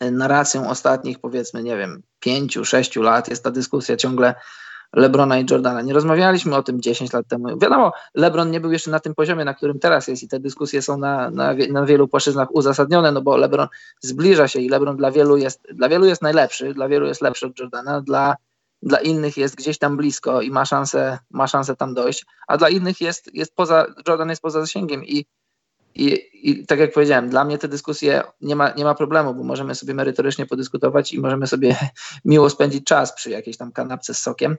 narracją ostatnich, powiedzmy, nie wiem, pięciu, sześciu lat jest ta dyskusja ciągle Lebrona i Jordana. Nie rozmawialiśmy o tym 10 lat temu. Wiadomo, Lebron nie był jeszcze na tym poziomie, na którym teraz jest i te dyskusje są na, na, na wielu płaszczyznach uzasadnione, no bo Lebron zbliża się i Lebron dla wielu jest, dla wielu jest najlepszy, dla wielu jest lepszy od Jordana, dla, dla innych jest gdzieś tam blisko i ma szansę, ma szansę tam dojść, a dla innych jest, jest poza, Jordan jest poza zasięgiem i i, I, tak jak powiedziałem, dla mnie te dyskusje nie ma, nie ma problemu, bo możemy sobie merytorycznie podyskutować i możemy sobie miło spędzić czas przy jakiejś tam kanapce z sokiem.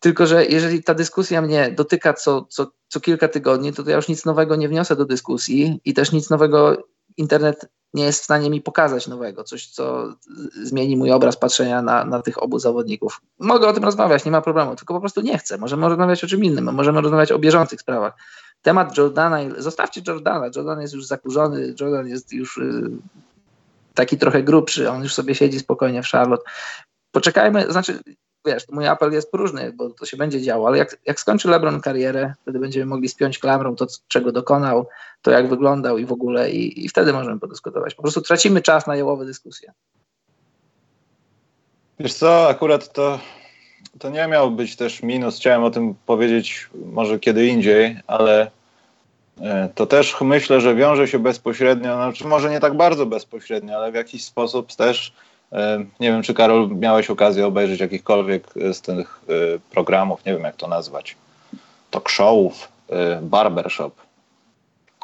Tylko, że jeżeli ta dyskusja mnie dotyka co, co, co kilka tygodni, to, to ja już nic nowego nie wniosę do dyskusji i też nic nowego internet nie jest w stanie mi pokazać nowego, coś, co zmieni mój obraz patrzenia na, na tych obu zawodników. Mogę o tym rozmawiać, nie ma problemu, tylko po prostu nie chcę. Możemy rozmawiać o czym innym, możemy rozmawiać o bieżących sprawach temat Jordana, zostawcie Jordana, Jordan jest już zakurzony, Jordan jest już y, taki trochę grubszy, on już sobie siedzi spokojnie w Charlotte. Poczekajmy, znaczy, wiesz, mój apel jest próżny, bo to się będzie działo, ale jak, jak skończy LeBron karierę, wtedy będziemy mogli spiąć klamrą to, czego dokonał, to jak wyglądał i w ogóle i, i wtedy możemy podyskutować. Po prostu tracimy czas na jałowe dyskusje. Wiesz co, akurat to to nie miał być też minus. Chciałem o tym powiedzieć może kiedy indziej, ale to też myślę, że wiąże się bezpośrednio, znaczy może nie tak bardzo bezpośrednio, ale w jakiś sposób też. E, nie wiem, czy Karol miałeś okazję obejrzeć jakichkolwiek z tych e, programów, nie wiem jak to nazwać, talk showów, barbershop.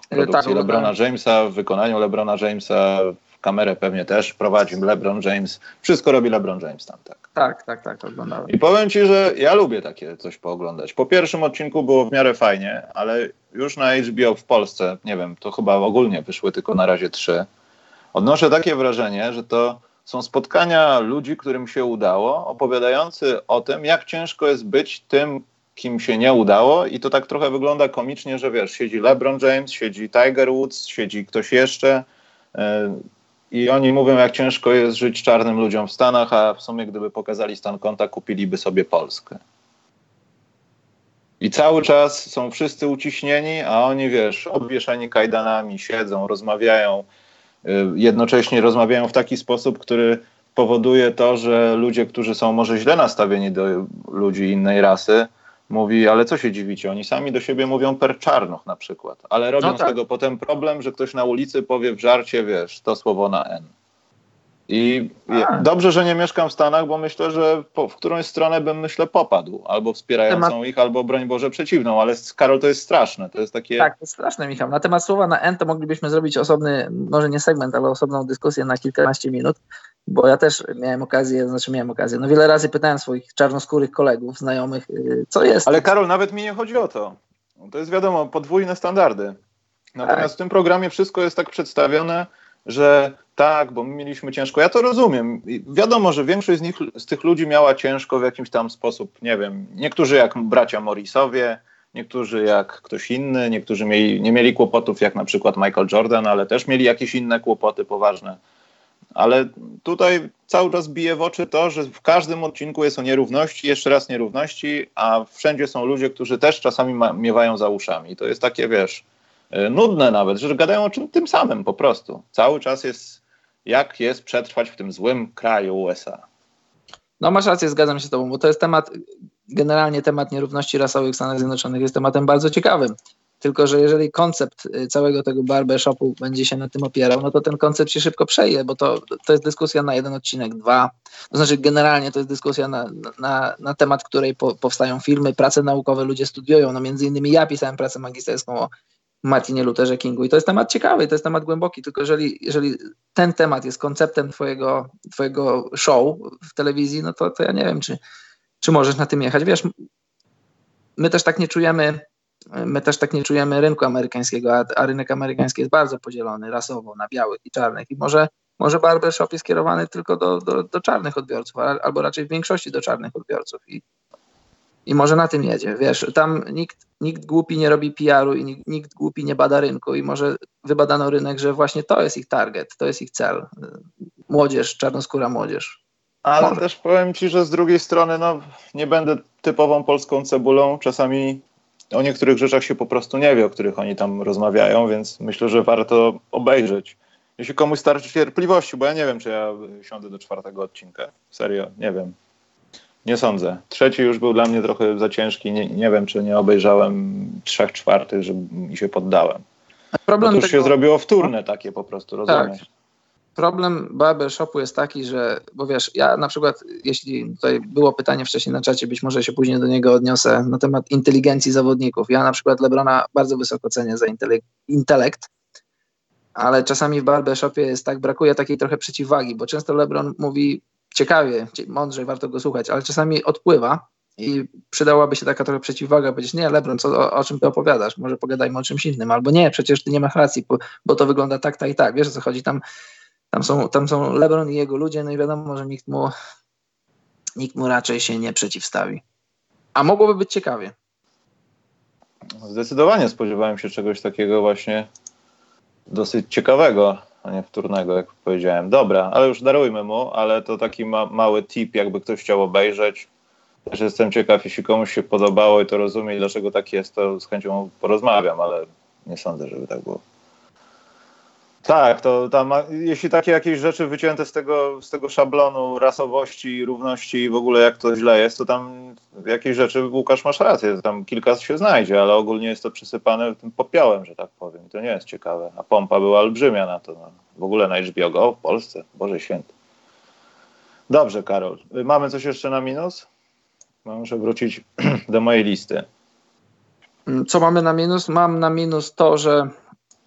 Produkcji tak, LeBrona Jamesa, w wykonaniu LeBrona Jamesa, kamerę pewnie też prowadzi LeBron James. Wszystko robi LeBron James tam, tak. Tak, tak, tak, oglądałem. I powiem Ci, że ja lubię takie coś pooglądać. Po pierwszym odcinku było w miarę fajnie, ale już na HBO w Polsce, nie wiem, to chyba ogólnie wyszły tylko na razie trzy. Odnoszę takie wrażenie, że to są spotkania ludzi, którym się udało, opowiadający o tym, jak ciężko jest być tym, kim się nie udało i to tak trochę wygląda komicznie, że wiesz, siedzi LeBron James, siedzi Tiger Woods, siedzi ktoś jeszcze, e, i oni mówią, jak ciężko jest żyć czarnym ludziom w Stanach, a w sumie gdyby pokazali stan konta, kupiliby sobie Polskę. I cały czas są wszyscy uciśnieni, a oni, wiesz, obwieszani kajdanami, siedzą, rozmawiają, y, jednocześnie rozmawiają w taki sposób, który powoduje to, że ludzie, którzy są może źle nastawieni do ludzi innej rasy, mówi, ale co się dziwicie, oni sami do siebie mówią per czarnoch na przykład, ale robią no tak. z tego potem problem, że ktoś na ulicy powie w żarcie, wiesz, to słowo na N. I A. dobrze, że nie mieszkam w Stanach, bo myślę, że po, w którąś stronę bym, myślę, popadł. Albo wspierającą temat... ich, albo broń Boże przeciwną. Ale Karol, to jest straszne. To jest takie... Tak, to jest straszne, Michał. Na temat słowa na N to moglibyśmy zrobić osobny, może nie segment, ale osobną dyskusję na kilkanaście minut, bo ja też miałem okazję, znaczy miałem okazję, no wiele razy pytałem swoich czarnoskórych kolegów, znajomych, y, co jest. Ale Karol, nawet mi nie chodzi o to. To jest wiadomo, podwójne standardy. Natomiast tak. w tym programie wszystko jest tak przedstawione, że tak, bo my mieliśmy ciężko. Ja to rozumiem. Wiadomo, że większość z, nich, z tych ludzi miała ciężko w jakiś tam sposób, nie wiem, niektórzy jak bracia Morrisowie, niektórzy jak ktoś inny, niektórzy mieli, nie mieli kłopotów jak na przykład Michael Jordan, ale też mieli jakieś inne kłopoty poważne. Ale tutaj cały czas bije w oczy to, że w każdym odcinku jest o nierówności, jeszcze raz nierówności, a wszędzie są ludzie, którzy też czasami ma, miewają za uszami. To jest takie, wiesz, y, nudne nawet, że gadają o czym tym samym po prostu. Cały czas jest, jak jest przetrwać w tym złym kraju USA. No masz rację, zgadzam się z tobą, bo to jest temat, generalnie temat nierówności rasowych w Stanach Zjednoczonych jest tematem bardzo ciekawym. Tylko, że jeżeli koncept y, całego tego barbershopu będzie się na tym opierał, no to ten koncept się szybko przeje, bo to, to jest dyskusja na jeden odcinek, dwa. To znaczy, generalnie to jest dyskusja na, na, na temat, której po, powstają filmy, prace naukowe, ludzie studiują. No między innymi ja pisałem pracę magisterską o Martinie Lutherze Kingu i to jest temat ciekawy, to jest temat głęboki, tylko jeżeli, jeżeli ten temat jest konceptem twojego, twojego show w telewizji, no to, to ja nie wiem, czy, czy możesz na tym jechać. Wiesz, my też tak nie czujemy my też tak nie czujemy rynku amerykańskiego, a, a, rynek amerykański jest bardzo podzielony rasowo na białych i czarnych i może, może barbershop jest skierowany tylko do, do, do czarnych odbiorców, albo raczej w większości do czarnych odbiorców i, i może na tym jedzie, wiesz, tam nikt, nikt głupi nie robi PR-u i nikt, nikt głupi nie bada rynku i może wybadano rynek, że właśnie to jest ich target, to jest ich cel, młodzież, czarnoskóra młodzież. Ale może. też powiem Ci, że z drugiej strony no, nie będę typową polską cebulą, czasami o niektórych rzeczach się po prostu nie wie, o których oni tam rozmawiają, więc myślę, że warto obejrzeć. Jeśli komuś starczy cierpliwości, bo ja nie wiem, czy ja siądę do czwartego odcinka. Serio, nie wiem. Nie sądzę. Trzeci już był dla mnie trochę za ciężki. Nie, nie wiem, czy nie obejrzałem trzech czwartych, mi się poddałem. Problem już tego... się zrobiło wtórne takie po prostu, rozumiesz? Tak. Problem barbershopu jest taki, że, bo wiesz, ja na przykład, jeśli tutaj było pytanie wcześniej na czacie, być może się później do niego odniosę, na temat inteligencji zawodników. Ja na przykład Lebrona bardzo wysoko cenię za intelekt, ale czasami w barbershopie jest tak, brakuje takiej trochę przeciwwagi, bo często Lebron mówi ciekawie, mądrze, warto go słuchać, ale czasami odpływa i przydałaby się taka trochę przeciwwaga, powiedzieć, nie Lebron, co, o, o, czym ty opowiadasz, może pogadajmy o czymś innym, albo nie, przecież ty nie masz racji, bo, bo to wygląda tak, tak i tak, wiesz o co chodzi, tam tam są, tam są LeBron i jego ludzie, no i wiadomo, że nikt mu, nikt mu raczej się nie przeciwstawi. A mogłoby być ciekawie. Zdecydowanie spodziewałem się czegoś takiego właśnie dosyć ciekawego, a nie wtórnego, jak powiedziałem. Dobra, ale już darujmy mu, ale to taki ma, mały tip, jakby ktoś chciał obejrzeć. Też jestem ciekaw, jeśli komuś się podobało i to rozumie, dlaczego tak jest, to z chęcią porozmawiam, ale nie sądzę, żeby tak było. Tak, to tam, jeśli takie jakieś rzeczy wycięte z tego, z tego szablonu rasowości, równości i w ogóle jak to źle jest, to tam jakieś rzeczy, Łukasz, masz rację, tam kilka się znajdzie, ale ogólnie jest to przysypane tym popiołem, że tak powiem. I to nie jest ciekawe. A pompa była olbrzymia na to. No. W ogóle na HBO w Polsce. Boże święty. Dobrze, Karol. Mamy coś jeszcze na minus? Muszę wrócić do mojej listy. Co mamy na minus? Mam na minus to, że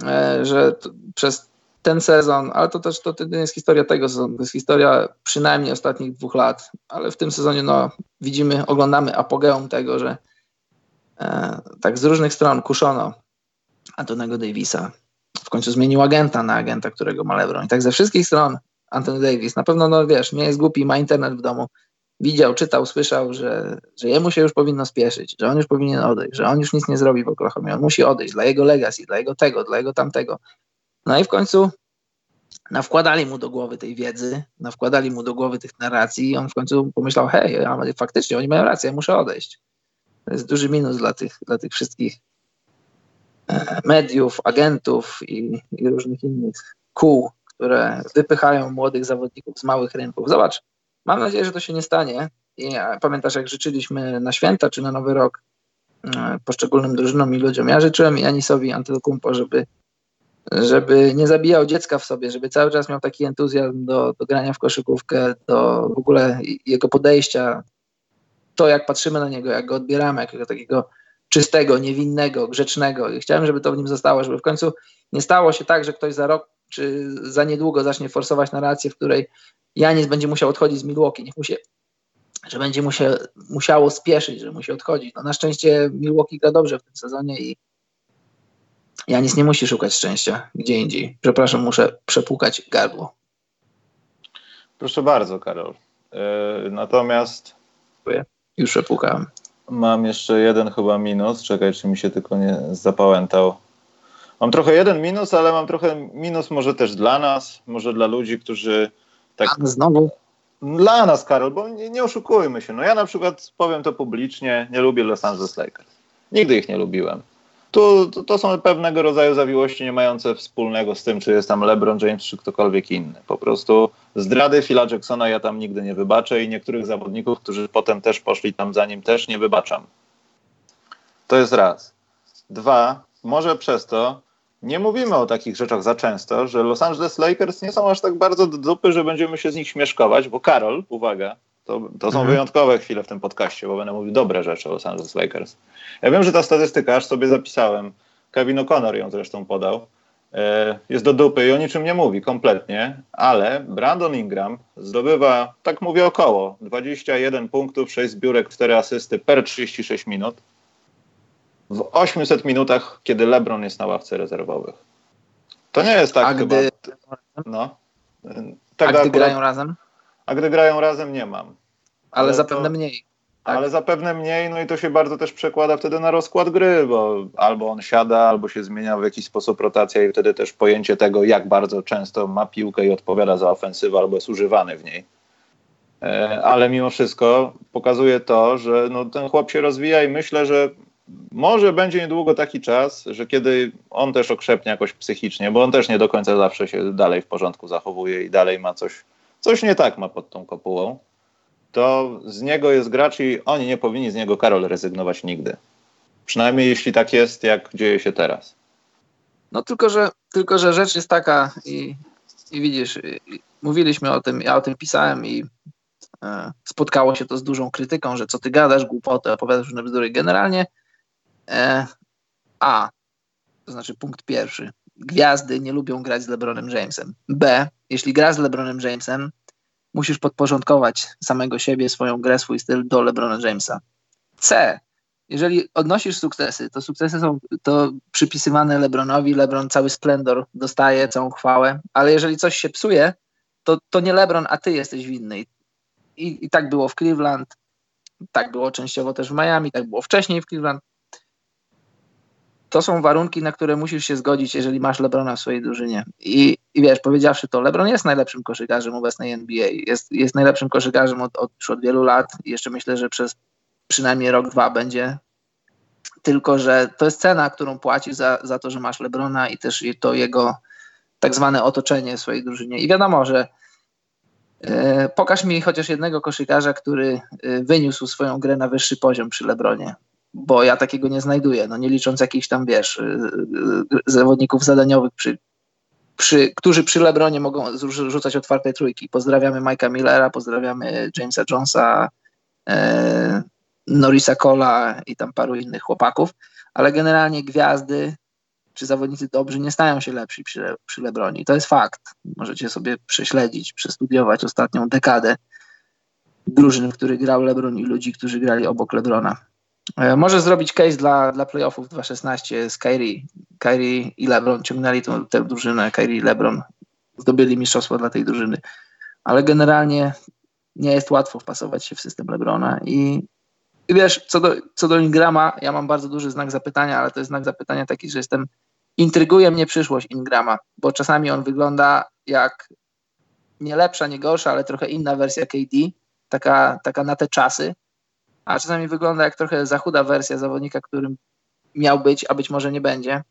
E, że przez ten sezon, ale to też to, nie jest historia tego sezonu, to jest historia przynajmniej ostatnich dwóch lat, ale w tym sezonie no, widzimy, oglądamy apogeum tego, że e, tak z różnych stron kuszono Antonego Davisa. W końcu zmienił agenta na agenta, którego ma LeBron. I tak ze wszystkich stron Anthony Davis, na pewno, no wiesz, nie jest głupi, ma internet w domu, widział, czytał, słyszał, że, że jemu się już powinno spieszyć, że on już powinien odejść, że on już nic nie zrobi w Oklahoma, on musi odejść dla jego legacy, dla jego tego, dla jego tamtego. No i w końcu nawkładali mu do głowy tej wiedzy, nawkładali mu do głowy tych narracji i on w końcu pomyślał, hej, faktycznie oni mają rację, ja muszę odejść. To jest duży minus dla tych, dla tych wszystkich e, mediów, agentów i, i różnych innych kół, które wypychają młodych zawodników z małych rynków. Zobacz, Mam nadzieję, że to się nie stanie. I pamiętasz, jak życzyliśmy na święta czy na Nowy Rok e, poszczególnym drużynom i ludziom. Ja życzyłem Janisowi Antetokounmpo, żeby, żeby nie zabijał dziecka w sobie, żeby cały czas miał taki entuzjazm do, do grania w koszykówkę, do w ogóle jego podejścia, to jak patrzymy na niego, jak go odbieramy, jakiego takiego czystego, niewinnego, grzecznego. I chciałem, żeby to w nim zostało, żeby w końcu nie stało się tak, że ktoś za rok czy za niedługo zacznie forsować narrację, w której Janis będzie musiał odchodzić z Milwaukee, niech mu się, że będzie mu się, musiało spieszyć, że musi odchodzić. No na szczęście Milwaukee gra dobrze w tym sezonie i Janis nie musi szukać szczęścia gdzie indziej. Przepraszam, muszę przepłukać gardło. Proszę bardzo, Karol. Yy, natomiast. Już przepłukałem. Mam jeszcze jeden chyba minus. Czekaj, czy mi się tylko nie zapałętał mam trochę jeden minus, ale mam trochę minus może też dla nas, może dla ludzi, którzy tak... A znowu? Dla nas, Karol, bo nie, nie oszukujmy się. No ja na przykład powiem to publicznie, nie lubię Los Angeles Lakers. Nigdy ich nie lubiłem. Tu, to, to są pewnego rodzaju zawiłości nie mające wspólnego z tym, czy jest tam LeBron James, czy ktokolwiek inny. Po prostu zdrady Phila Jacksona ja tam nigdy nie wybaczę i niektórych zawodników, którzy potem też poszli tam za nim, też nie wybaczam. To jest raz. Dwa, może przez to nie mówimy o takich rzeczach za często, że Los Angeles Lakers nie są aż tak bardzo do dupy, że będziemy się z nich śmieszkować, bo Karol, uwaga, to, to są mhm. wyjątkowe chwile w tym podcaście, bo będę mówił dobre rzeczy o Los Angeles Lakers. Ja wiem, że ta statystyka, aż sobie zapisałem, Kevin O'Connor ją zresztą podał, e, jest do dupy i o niczym nie mówi kompletnie, ale Brandon Ingram zdobywa, tak mówię około, 21 punktów, 6 zbiórek, 4 asysty per 36 minut w 800 minutach, kiedy LeBron jest na ławce rezerwowych. To nie jest tak a chyba. Gdy... No. Tak a gdy akurat... grają razem? A gdy grają razem nie mam. Ale, ale zapewne to... mniej. Tak. Ale zapewne mniej, no i to się bardzo też przekłada wtedy na rozkład gry, bo albo on siada, albo się zmienia w jakiś sposób rotacja i wtedy też pojęcie tego, jak bardzo często ma piłkę i odpowiada za ofensywę, albo jest używany w niej. E, ale mimo wszystko pokazuje to, że no, ten chłop się rozwija i myślę, że może będzie niedługo taki czas, że kiedy on też okrzepnie jakoś psychicznie, bo on też nie do końca zawsze się dalej w porządku zachowuje i dalej ma coś, coś nie tak ma pod tą kopułą, to z niego jest gracz i oni nie powinni z niego Karol rezygnować nigdy. Przynajmniej jeśli tak jest, jak dzieje się teraz. No tylko, że, tylko, że rzecz jest taka i, i widzisz, i mówiliśmy o tym, ja o tym pisałem i e, spotkało się to z dużą krytyką, że co ty gadasz, głupoty, opowiadasz różne bzdury. Generalnie E, A, to znaczy punkt pierwszy. Gwiazdy nie lubią grać z LeBronem Jamesem. B, jeśli grasz z LeBronem Jamesem, musisz podporządkować samego siebie, swoją grę, swój styl do LeBrona Jamesa. C, jeżeli odnosisz sukcesy, to sukcesy są to przypisywane LeBronowi, LeBron cały splendor dostaje, całą chwałę, ale jeżeli coś się psuje, to, to nie LeBron, a ty jesteś winny. I, I tak było w Cleveland, tak było częściowo też w Miami, tak było wcześniej w Cleveland to są warunki, na które musisz się zgodzić, jeżeli masz Lebrona w swojej drużynie. I, i wiesz, powiedziawszy to, Lebron jest najlepszym koszykarzem obecnej NBA. Jest, jest najlepszym koszykarzem od, od, już od wielu lat i jeszcze myślę, że przez przynajmniej rok, dwa będzie. Tylko, że to jest cena, którą płacisz za, za to, że masz Lebrona i też to jego tak zwane otoczenie w swojej drużynie. I wiadomo, że e, pokaż mi chociaż jednego koszykarza, który e, wyniósł swoją grę na wyższy poziom przy Lebronie bo ja takiego nie znajduję, no nie licząc jakichś tam, wiesz, y, y, zawodników zadaniowych, przy, przy, którzy przy Lebronie mogą rzucać otwarte trójki. Pozdrawiamy Mike'a Millera, pozdrawiamy Jamesa Jonesa, e, Norisa Cola i tam paru innych chłopaków, ale generalnie gwiazdy czy zawodnicy dobrzy nie stają się lepsi przy, przy Lebronie. To jest fakt. Możecie sobie prześledzić, przestudiować ostatnią dekadę drużyn, w których grał Lebron i ludzi, którzy grali obok Lebrona. E, może zrobić case dla, dla playoffów 2.16 z Kyrie. Kyrie i LeBron ciągnęli tą, tę drużynę. Kyrie i LeBron zdobyli mistrzostwo dla tej drużyny. Ale generalnie nie jest łatwo wpasować się w system LeBrona i, i wiesz, co do, co do Ingrama, ja mam bardzo duży znak zapytania, ale to jest znak zapytania taki, że jestem intryguje mnie przyszłość Ingrama, bo czasami on wygląda jak nie lepsza, nie gorsza, ale trochę inna wersja KD, taka, taka na te czasy a czasami wygląda jak trochę za chuda wersja zawodnika, którym miał być, a być może nie będzie.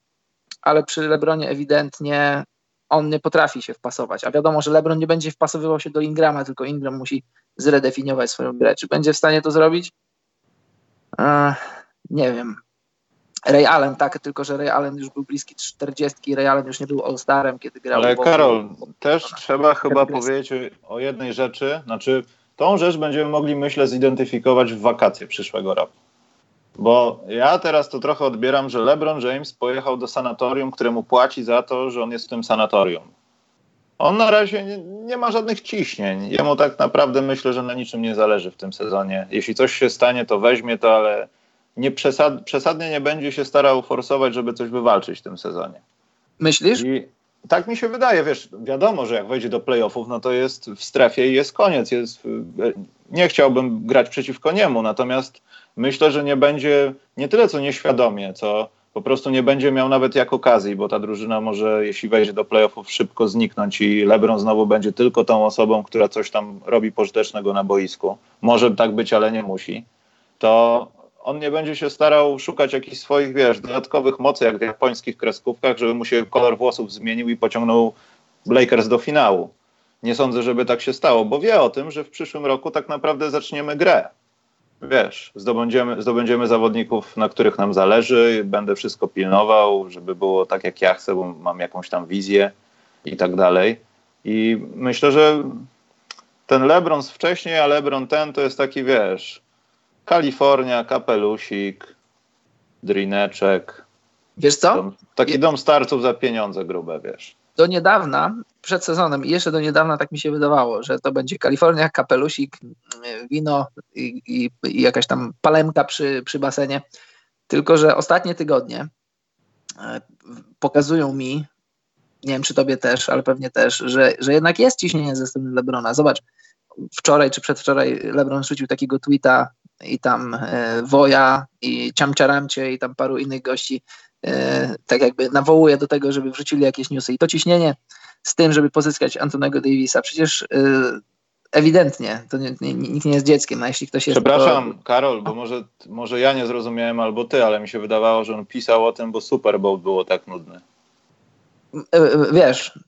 Ale przy Lebronie ewidentnie on nie potrafi się wpasować. A wiadomo, że Lebron nie będzie wpasowywał się do Ingrama, tylko Ingram musi zredefiniować swoją grę. Czy będzie w stanie to zrobić? Eee, nie wiem. Ray Allen, tak, tylko że Ray Allen już był bliski 40, Ray Allen już nie był All-Starem, kiedy grał. Ale Karol, też trzeba chyba powiedzieć o jednej rzeczy, znaczy Tą rzecz będziemy mogli, myślę, zidentyfikować w wakacje przyszłego roku. Bo ja teraz to trochę odbieram, że LeBron James pojechał do sanatorium, któremu płaci za to, że on jest w tym sanatorium. On na razie nie, nie, ma żadnych ciśnień. Jemu tak naprawdę myślę, że na niczym nie zależy w tym sezonie. Jeśli coś się stanie, to weźmie to, ale nie przesad, przesadnie nie będzie się starał forsować, żeby coś wywalczyć w tym sezonie. Myślisz? I tak mi się wydaje, wiesz, wiadomo, że jak wejdzie do playoffów, no to jest w strefie i jest koniec. Jest, nie chciałbym grać przeciwko niemu, natomiast myślę, że nie będzie nie tyle co nieświadomie, co po prostu nie będzie miał nawet jak okazji, bo ta drużyna może, jeśli wejdzie do playoffów, szybko zniknąć i LeBron znowu będzie tylko tą osobą, która coś tam robi pożytecznego na boisku. Może tak być, ale nie musi. To on nie będzie się starał szukać jakichś swoich, wiesz, dodatkowych mocy, jak w japońskich kreskówkach, żeby mu się kolor włosów zmienił i pociągnął Lakers do finału. Nie sądzę, żeby tak się stało, bo wie o tym, że w przyszłym roku tak naprawdę zaczniemy grę. Wiesz, zdobędziemy, zdobędziemy zawodników, na których nam zależy, będę wszystko pilnował, żeby było tak, jak ja chcę, bo mam jakąś tam wizję i tak dalej. I myślę, że ten LeBron z wcześniej, a LeBron ten to jest taki, wiesz, Kalifornia, kapelusik, drineczek. Wiesz co? Dom, taki dom starców za pieniądze grube, wiesz. Do niedawna, przed sezonem i jeszcze do niedawna tak mi się wydawało, że to będzie Kalifornia, kapelusik, wino i, i, i jakaś tam palemka przy, przy basenie. Tylko, że ostatnie tygodnie e, pokazują mi, nie wiem czy tobie też, ale pewnie też, że, że jednak jest ciśnienie ze strony Lebrona. Zobacz, wczoraj czy przedwczoraj Lebron rzucił takiego tweeta i tam e, Woja i Ciamciaramcie i tam paru innych gości e, tak jakby nawołuje do tego, żeby wrzucili jakieś newsy. I to ciśnienie z tym, żeby pozyskać Antonego Davisa, przecież e, ewidentnie, to nie, nie, nikt nie jest dzieckiem, a jeśli ktoś jest... Przepraszam, to... Karol, bo może, może ja nie zrozumiałem albo ty, ale mi się wydawało, że on pisał o tym, bo Super Bowl było tak nudne. Wiesz,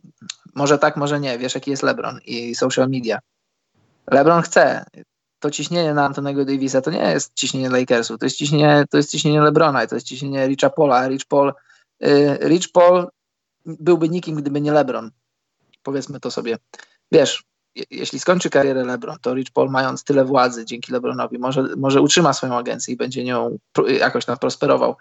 może tak, może nie. Wiesz, jaki jest LeBron i social media. LeBron chce to ciśnienie na Antonego Davisa to nie jest ciśnienie Lakersu, to jest ciśnienie, to jest ciśnienie LeBrona, to jest ciśnienie Richa Paula. Rich Paul, y, Rich Paul byłby nikim, gdyby nie LeBron. Powiedzmy to sobie. Wiesz, jeśli skończy karierę LeBron, to Rich Paul mając tyle władzy dzięki LeBronowi może, może utrzyma swoją agencję i będzie nią jakoś tam prosperował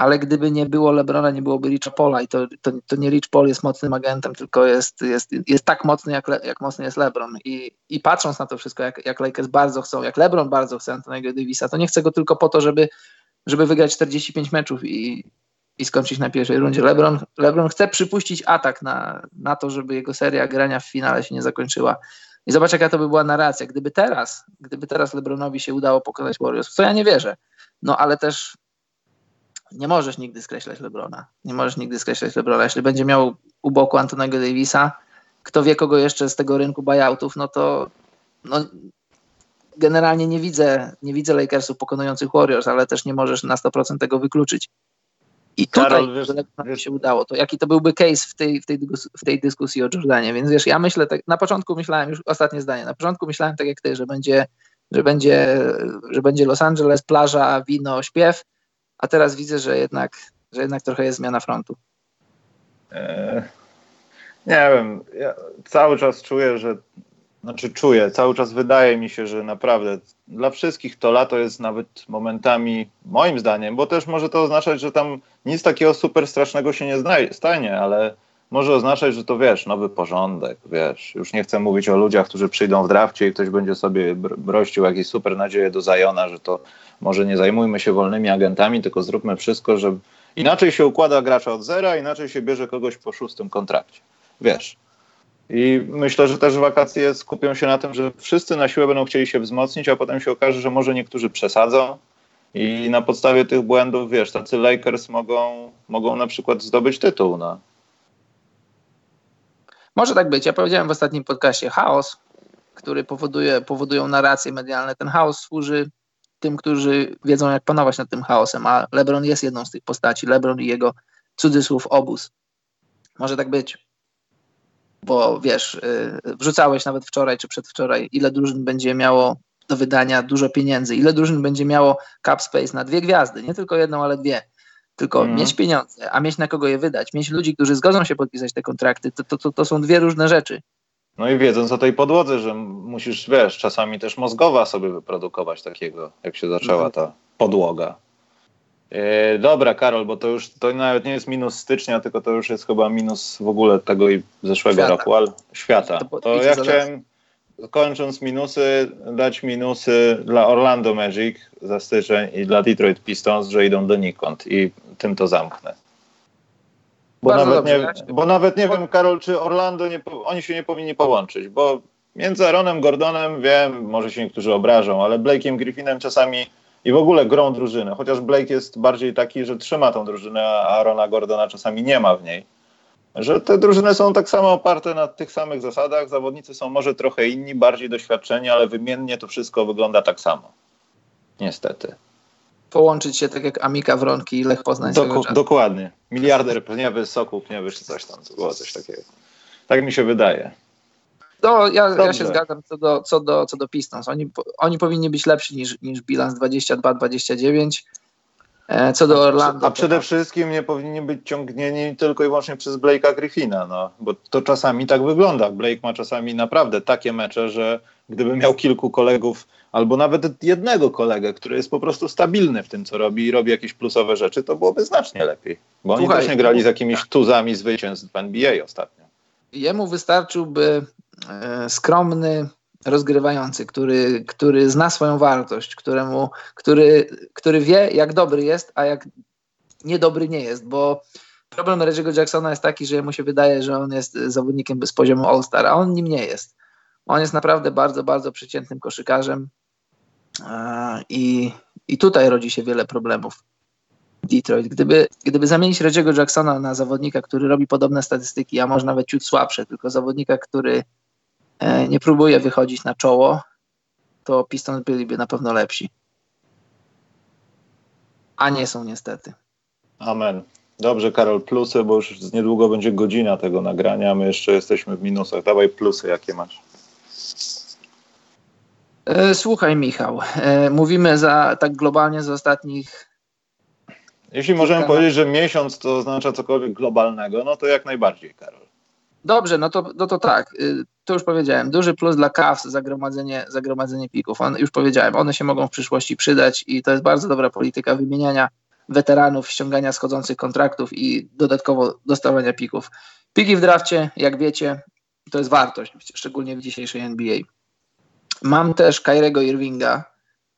ale gdyby nie było Lebrona, nie byłoby Richa Paula i to, to, to, nie Rich Paul jest mocnym agentem, tylko jest, jest, jest tak mocny, jak, jak mocny jest Lebron. I, I patrząc na to wszystko, jak, jak Lakers bardzo chcą, jak Lebron bardzo chce Antonego Davisa, to nie chce go tylko po to, żeby, żeby wygrać 45 meczów i, i skończyć na pierwszej rundzie. LeBron, LeBron chce przypuścić atak na, na to, żeby jego seria grania w finale się nie zakończyła. I zobacz, jaka to by była narracja. Gdyby teraz, gdyby teraz LeBronowi się udało pokonać Warriors, w co ja nie wierzę, no ale też nie możesz nigdy skreślać Lebrona. Nie możesz nigdy skreślać Lebrona. Jeśli będzie miał u boku Antonego Davisa, kto wie kogo jeszcze z tego rynku buyoutów, no to no, generalnie nie widzę, nie widzę Lakersów pokonujących Warriors, ale też nie możesz na 100% tego wykluczyć. I tutaj Karol, wiesz, wiesz, się udało, to jaki to byłby case w tej, w tej, w tej dyskusji o Jordanie. Więc wiesz, ja myślę, tak, na początku myślałem, już ostatnie zdanie, na początku myślałem tak jak ty, że będzie, że będzie, że będzie Los Angeles, plaża, wino, śpiew, a teraz widzę, że jednak, że jednak trochę jest zmiana frontu. Eee, nie wiem, ja cały czas czuję, że znaczy czuję, cały czas wydaje mi się, że naprawdę dla wszystkich to lato jest nawet momentami, moim zdaniem, bo też może to oznaczać, że tam nic takiego super strasznego się nie stanie, ale może oznaczać, że to wiesz, nowy porządek, wiesz. Już nie chcę mówić o ludziach, którzy przyjdą w drafcie i ktoś będzie sobie brościł jakieś super nadzieje do Zajona, że to może nie zajmujmy się wolnymi agentami, tylko zróbmy wszystko, żeby inaczej się układa gracza od zera, inaczej się bierze kogoś po szóstym kontrakcie. Wiesz. I myślę, że też wakacje skupią się na tym, że wszyscy na siłę będą chcieli się wzmocnić, a potem się okaże, że może niektórzy przesadzą i na podstawie tych błędów, wiesz, tacy Lakers mogą, mogą na przykład zdobyć tytuł. No. Może tak być. Ja powiedziałem w ostatnim podcaście chaos, który powoduje, powodują narracje medialne. Ten chaos służy tym, którzy wiedzą, jak panować nad tym chaosem, a LeBron jest jedną z tych postaci. LeBron i jego cudzysłów obóz. Może tak być. Bo wiesz, yy, wrzucałeś nawet wczoraj czy przedwczoraj, ile drużyn będzie miało do wydania dużo pieniędzy, ile drużyn będzie miało cap space na dwie gwiazdy, nie tylko jedną, ale dwie. Tylko mm. mieć pieniądze, a mieć na kogo je wydać, mieć ludzi, którzy zgodzą się podpisać te kontrakty, to, to, to, to są dwie różne rzeczy. No i wiedząc o tej podłodze, że musisz, wiesz, czasami też mózgowa sobie wyprodukować takiego, jak się zaczęła mhm. ta podłoga. E, dobra, Karol, bo to już to nawet nie jest minus stycznia, tylko to już jest chyba minus w ogóle tego i zeszłego świata. roku, ale świata. To, to ja chciałem, kończąc minusy, dać minusy dla Orlando Magic za styczeń i dla Detroit Pistons, że idą donikąd i tym to zamknę. Bo nawet, dobrze, nie, bo nawet nie wiem, Karol, czy Orlando, nie, oni się nie powinni połączyć, bo między Aaronem Gordonem, wiem, może się niektórzy obrażą, ale Blake'iem Griffinem czasami i w ogóle grą drużyny. Chociaż Blake jest bardziej taki, że trzyma tą drużynę, a Arona Gordona czasami nie ma w niej. Że te drużyny są tak samo oparte na tych samych zasadach. Zawodnicy są może trochę inni, bardziej doświadczeni, ale wymiennie to wszystko wygląda tak samo. Niestety. Połączyć się tak jak Amika Wronki i Lech Poznań. Doku, dokładnie. Miliarder Pniewy, Sokół Pniewy czy coś tam. To było coś takiego. Tak mi się wydaje. No, ja, ja się zgadzam co do, co do, co do Pistons. Oni, oni powinni być lepsi niż, niż bilans 22-29. E, co do Orlando. A przede wszystkim nie powinni być ciągnieni tylko i wyłącznie przez Blake'a Griffina, no, bo to czasami tak wygląda. Blake ma czasami naprawdę takie mecze, że gdyby miał kilku kolegów, albo nawet jednego kolegę, który jest po prostu stabilny w tym, co robi i robi jakieś plusowe rzeczy, to byłoby znacznie lepiej. Bo oni też nie grali z jakimiś tuzami zwycięstw w NBA ostatnio. Jemu wystarczyłby E, skromny rozgrywający, który, który zna swoją wartość, któremu, który, który wie, jak dobry jest, a jak niedobry nie jest, bo problem Reggie'ego Jacksona jest taki, że mu się wydaje, że on jest zawodnikiem z poziomu All-Star, a on nim nie jest. On jest naprawdę bardzo, bardzo przeciętnym koszykarzem e, i, i tutaj rodzi się wiele problemów. Detroit. Gdyby, gdyby zamienić Reggie'ego Jacksona na zawodnika, który robi podobne statystyki, a może nawet ciut słabsze, tylko zawodnika, który nie próbuje wychodzić na czoło, to Pistons byliby na pewno lepsi. A nie są niestety. Amen. Dobrze, Karol, plusy, bo już niedługo będzie godzina tego nagrania, my jeszcze jesteśmy w minusach. Dawaj plusy, jakie masz? E, słuchaj, Michał, e, mówimy za tak globalnie z ostatnich. Jeśli możemy powiedzieć, że miesiąc to oznacza cokolwiek globalnego, no to jak najbardziej, Karol. Dobrze, no to, no to tak. Y, to już powiedziałem. Duży plus dla Cavs zagromadzenie, zagromadzenie pików. On, już powiedziałem, one się mogą w przyszłości przydać i to jest bardzo dobra polityka wymieniania weteranów, ściągania schodzących kontraktów i dodatkowo dostawania pików. Piki w drafcie, jak wiecie, to jest wartość, szczególnie w dzisiejszej NBA. Mam też Kairego Irvinga,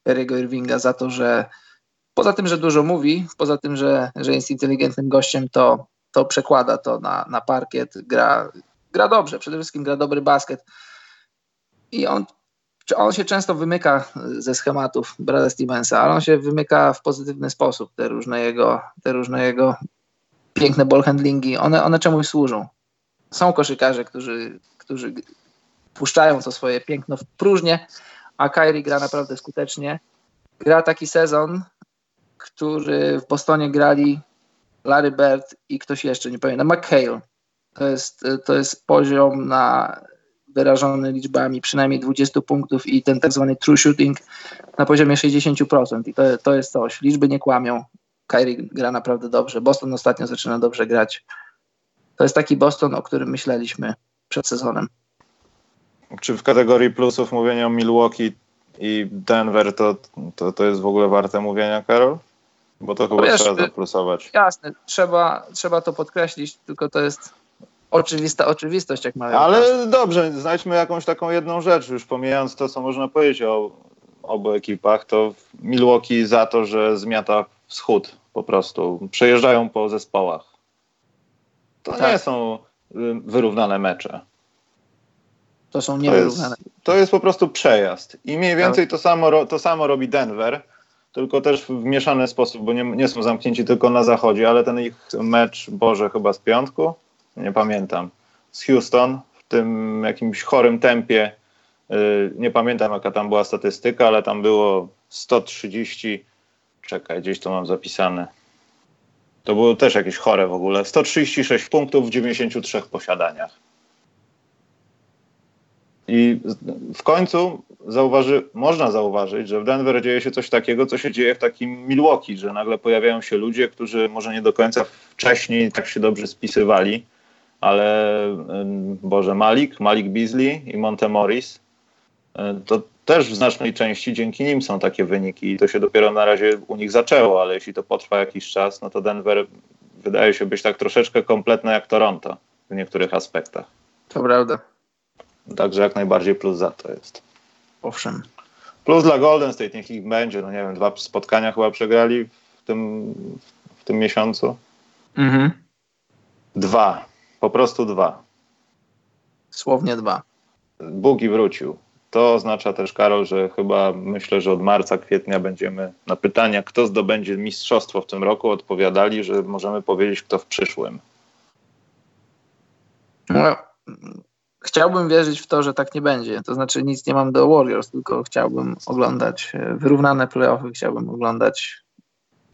Kairego Irvinga za to, że poza tym, że dużo mówi, poza tym, że, że jest inteligentnym gościem, to to przekłada to na, na parkiet, gra, gra dobrze, przede wszystkim gra dobry basket. I on, on się często wymyka ze schematów Brada Stevensa, ale on się wymyka w pozytywny sposób. Te różne jego, te różne jego piękne ball handlingi, one, one czemuś służą. Są koszykarze, którzy, którzy puszczają to swoje piękno w próżnię, a Kyrie gra naprawdę skutecznie. Gra taki sezon, który w Bostonie grali Larry Bird i ktoś jeszcze, nie pamiętam, McHale. To jest, to jest poziom na wyrażony liczbami przynajmniej 20 punktów i ten tak zwany true shooting na poziomie 60%. I to, to jest coś. Liczby nie kłamią. Kyrie gra naprawdę dobrze. Boston ostatnio zaczyna dobrze grać. To jest taki Boston, o którym myśleliśmy przed sezonem. Czy w kategorii plusów mówienia o Milwaukee i Denver to, to, to jest w ogóle warte mówienia, Karol? Bo to chyba wiesz, trzeba zaplusować. Jasne, trzeba, trzeba to podkreślić, tylko to jest oczywista oczywistość, jak mają. Ale dobrze, znajdźmy jakąś taką jedną rzecz, już pomijając to, co można powiedzieć o obu ekipach, to Milwaukee za to, że zmiata wschód po prostu. Przejeżdżają po zespołach. To tak. nie są y, wyrównane mecze. To są niewyrównane. To jest, to jest po prostu przejazd. I mniej więcej tak. to, samo, to samo robi Denver tylko też w mieszany sposób, bo nie, nie są zamknięci tylko na zachodzie, ale ten ich mecz, Boże, chyba z piątku, nie pamiętam, z Houston w tym jakimś chorym tempie, yy, nie pamiętam jaka tam była statystyka, ale tam było 130, czekaj, gdzieś to mam zapisane. To było też jakieś chore w ogóle. 136 punktów w 93 posiadaniach. I w końcu zauważy, można zauważyć, że w Denver dzieje się coś takiego, co się dzieje w takim Milwaukee, że nagle pojawiają się ludzie, którzy może nie do końca wcześniej tak się dobrze spisywali, ale Boże, Malik, Malik Beasley i Monte Morris, to też w znacznej części dzięki nim są takie wyniki i to się dopiero na razie u nich zaczęło, ale jeśli to potrwa jakiś czas, no to Denver wydaje się być tak troszeczkę kompletne jak Toronto w niektórych aspektach. To prawda. Także jak najbardziej plus za to jest. Owszem. Plus dla Golden State, niech ich będzie. No nie wiem, dwa spotkania chyba przegrali w tym, w tym miesiącu. Mhm. Dwa. Po prostu dwa. Słownie dwa. Bugi wrócił. to oznacza też, Karol, że chyba myślę, że od marca, kwietnia będziemy na pytania, kto zdobędzie mistrzostwo w tym roku, odpowiadali, że możemy powiedzieć, kto w przyszłym. No, chciałbym wierzyć w to, że tak nie będzie. To znaczy nic nie mam do Warriors, tylko chciałbym oglądać e, wyrównane playoffy, chciałbym oglądać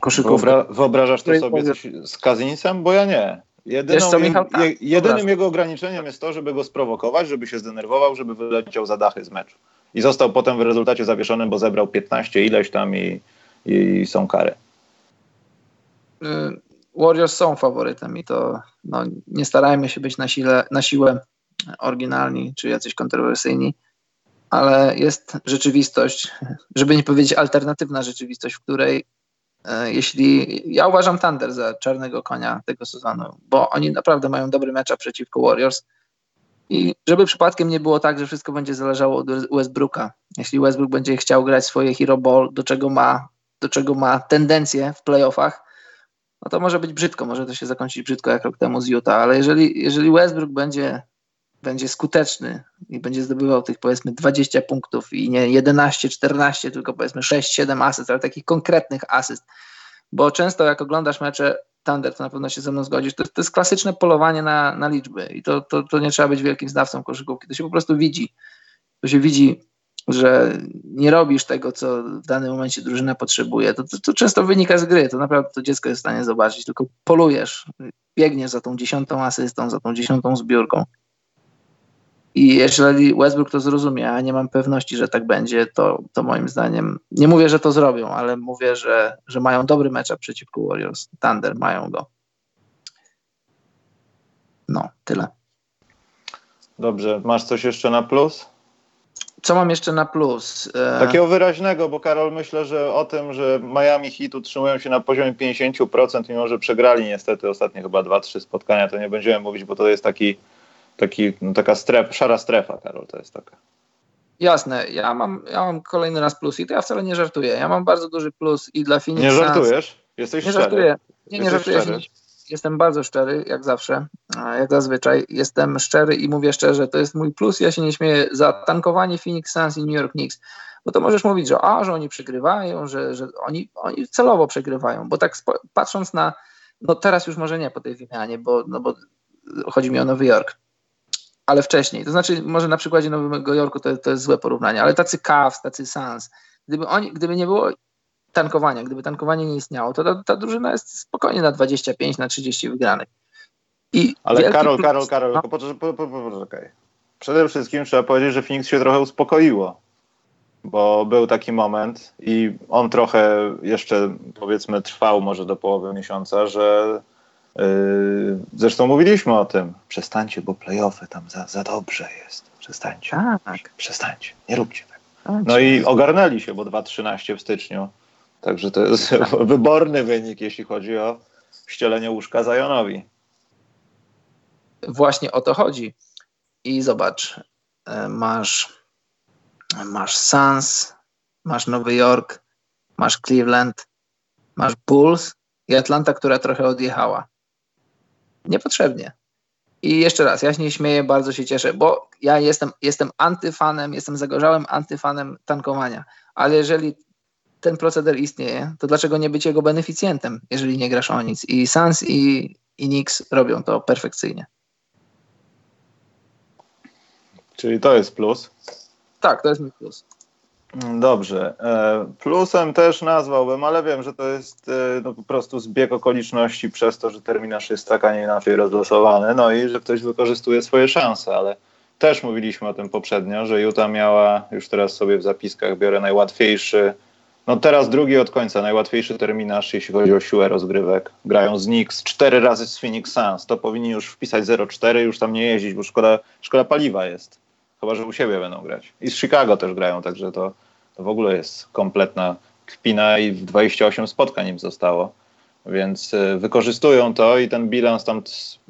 koszykówkę. Wyobra wyobrażasz to sobie coś z Kazinsem? Bo ja nie. Jedyną, co, Michał, tak, je, jedynym jego ograniczeniem jest to, żeby go sprowokować, żeby się zdenerwował, żeby wyleciał za dachy z meczu. I został potem w rezultacie zawieszony, bo zebrał 15 ileś tam i, i są kary. Y, Warriors są faworytem i to no, nie starajmy się być na, sile, na siłę oryginalni czy jacyś kontrowersyjni, ale jest rzeczywistość, żeby nie powiedzieć alternatywna rzeczywistość, w której e, jeśli ja uważam Thunder za czarnego konia tego sezonu, bo oni naprawdę mają dobry mecz przeciwko Warriors i żeby przypadkiem nie było tak, że wszystko będzie zależało od Westbrooka. Jeśli Westbrook będzie chciał grać swoje hero ball, do czego ma, do czego ma tendencję w playoffach, no to może być brzydko, może to się zakończyć brzydko jak rok temu z Utah, ale jeżeli, jeżeli Westbrook będzie będzie skuteczny i będzie zdobywał tych powiedzmy 20 punktów i nie 11, 14, tylko powiedzmy 6, 7 asyst, ale takich konkretnych asyst. Bo często jak oglądasz mecze Thunder, to na pewno się ze mną zgodzisz, to, to jest klasyczne polowanie na, na liczby i to, to, to nie trzeba być wielkim znawcą koszykówki, to się po prostu widzi. To się widzi, że nie robisz tego, co w danym momencie drużyna potrzebuje. To, to, to często wynika z gry, to naprawdę to dziecko jest w stanie zobaczyć, tylko polujesz, biegniesz za tą dziesiątą asystą, za tą dziesiątą zbiórką i jeżeli Westbrook to zrozumie, a nie mam pewności, że tak będzie, to, to moim zdaniem, nie mówię, że to zrobią, ale mówię, że, że mają dobry mecz przeciwko Warriors. Thunder mają go. No, tyle. Dobrze, masz coś jeszcze na plus? Co mam jeszcze na plus? E, Takiego wyraźnego, bo Karol, myślę, że o tym, że Miami Heat utrzymują się na poziomie 50%, mimo że przegrali niestety ostatnie chyba 2-3 spotkania, to nie będziemy mówić, bo to jest taki taki, no, taka stref, szara strefa, Karol, to jest taka. Jasne, ja mam, ja mam kolejny raz plus i to ja wcale nie żartuję. Ja mam bardzo duży plus i dla Phoenix Nie żartujesz? Jesteś nie szczery? Żartuję. Nie, nie żartuję. Szczery? Jestem bardzo szczery, jak zawsze, jak zazwyczaj. Jestem szczery i mówię szczerze, to jest mój plus. Ja się nie śmieję za tankowanie Phoenix Suns i New York Knicks. Bo to możesz mówić, że, a, że oni przegrywają, że, że oni, oni celowo przegrywają. Bo tak patrząc na, no teraz już może nie po tej wymianie, bo, no bo chodzi mi o Nowy Jork ale wcześniej. To znaczy, może na przykładzie Nowego Jorku to, to jest złe porównanie, ale tacy Cavs, tacy Suns, gdyby, oni, gdyby nie było tankowania, gdyby tankowanie nie istniało, to ta, ta drużyna jest spokojnie na 25, na 30 wygranych. I ale Karol, Karol, Karol, no. poczekaj. Po, po, po, Przede wszystkim trzeba powiedzieć, że Phoenix się trochę uspokoiło, bo był taki moment i on trochę jeszcze powiedzmy trwał może do połowy miesiąca, że zresztą mówiliśmy o tym. Przestańcie, bo playoffy tam za, za dobrze jest. Przestańcie. Tak. Przestańcie. Nie róbcie tak. No i ogarnęli się, bo 2-13 w styczniu. Także to jest wyborny wynik, jeśli chodzi o ścielenie łóżka Zajonowi. Właśnie o to chodzi. I zobacz, e, masz, masz Suns, masz Nowy Jork, masz Cleveland, masz Bulls i Atlanta, która trochę odjechała. Niepotrzebnie. I jeszcze raz, ja się nie śmieję, bardzo się cieszę, bo ja jestem, jestem antyfanem, jestem zagorzałym antyfanem tankowania, ale jeżeli ten proceder istnieje, to dlaczego nie być jego beneficjentem, jeżeli nie grasz o nic? I Sans i, i Nix robią to perfekcyjnie. Czyli to jest plus? Tak, to jest mój plus. Dobrze. E, plusem też nazwałbym, ale wiem, że to jest e, no, po prostu zbieg okoliczności przez to, że terminarz jest tak, a nie inaczej rozlosowany, no i że ktoś wykorzystuje swoje szanse, ale też mówiliśmy o tym poprzednio, że Utah miała, już teraz sobie w zapiskach biorę najłatwiejszy, no teraz drugi od końca, najłatwiejszy terminarz, jeśli chodzi o siłę rozgrywek. Grają z Knicks cztery razy z Phoenix Suns, to powinni już wpisać 0-4, już tam nie jeździć, bo szkoda, szkoda paliwa jest. Chyba, że u siebie będą grać. I z Chicago też grają, także to, to w ogóle jest kompletna kpina i 28 spotkań im zostało. Więc y, wykorzystują to i ten bilans tam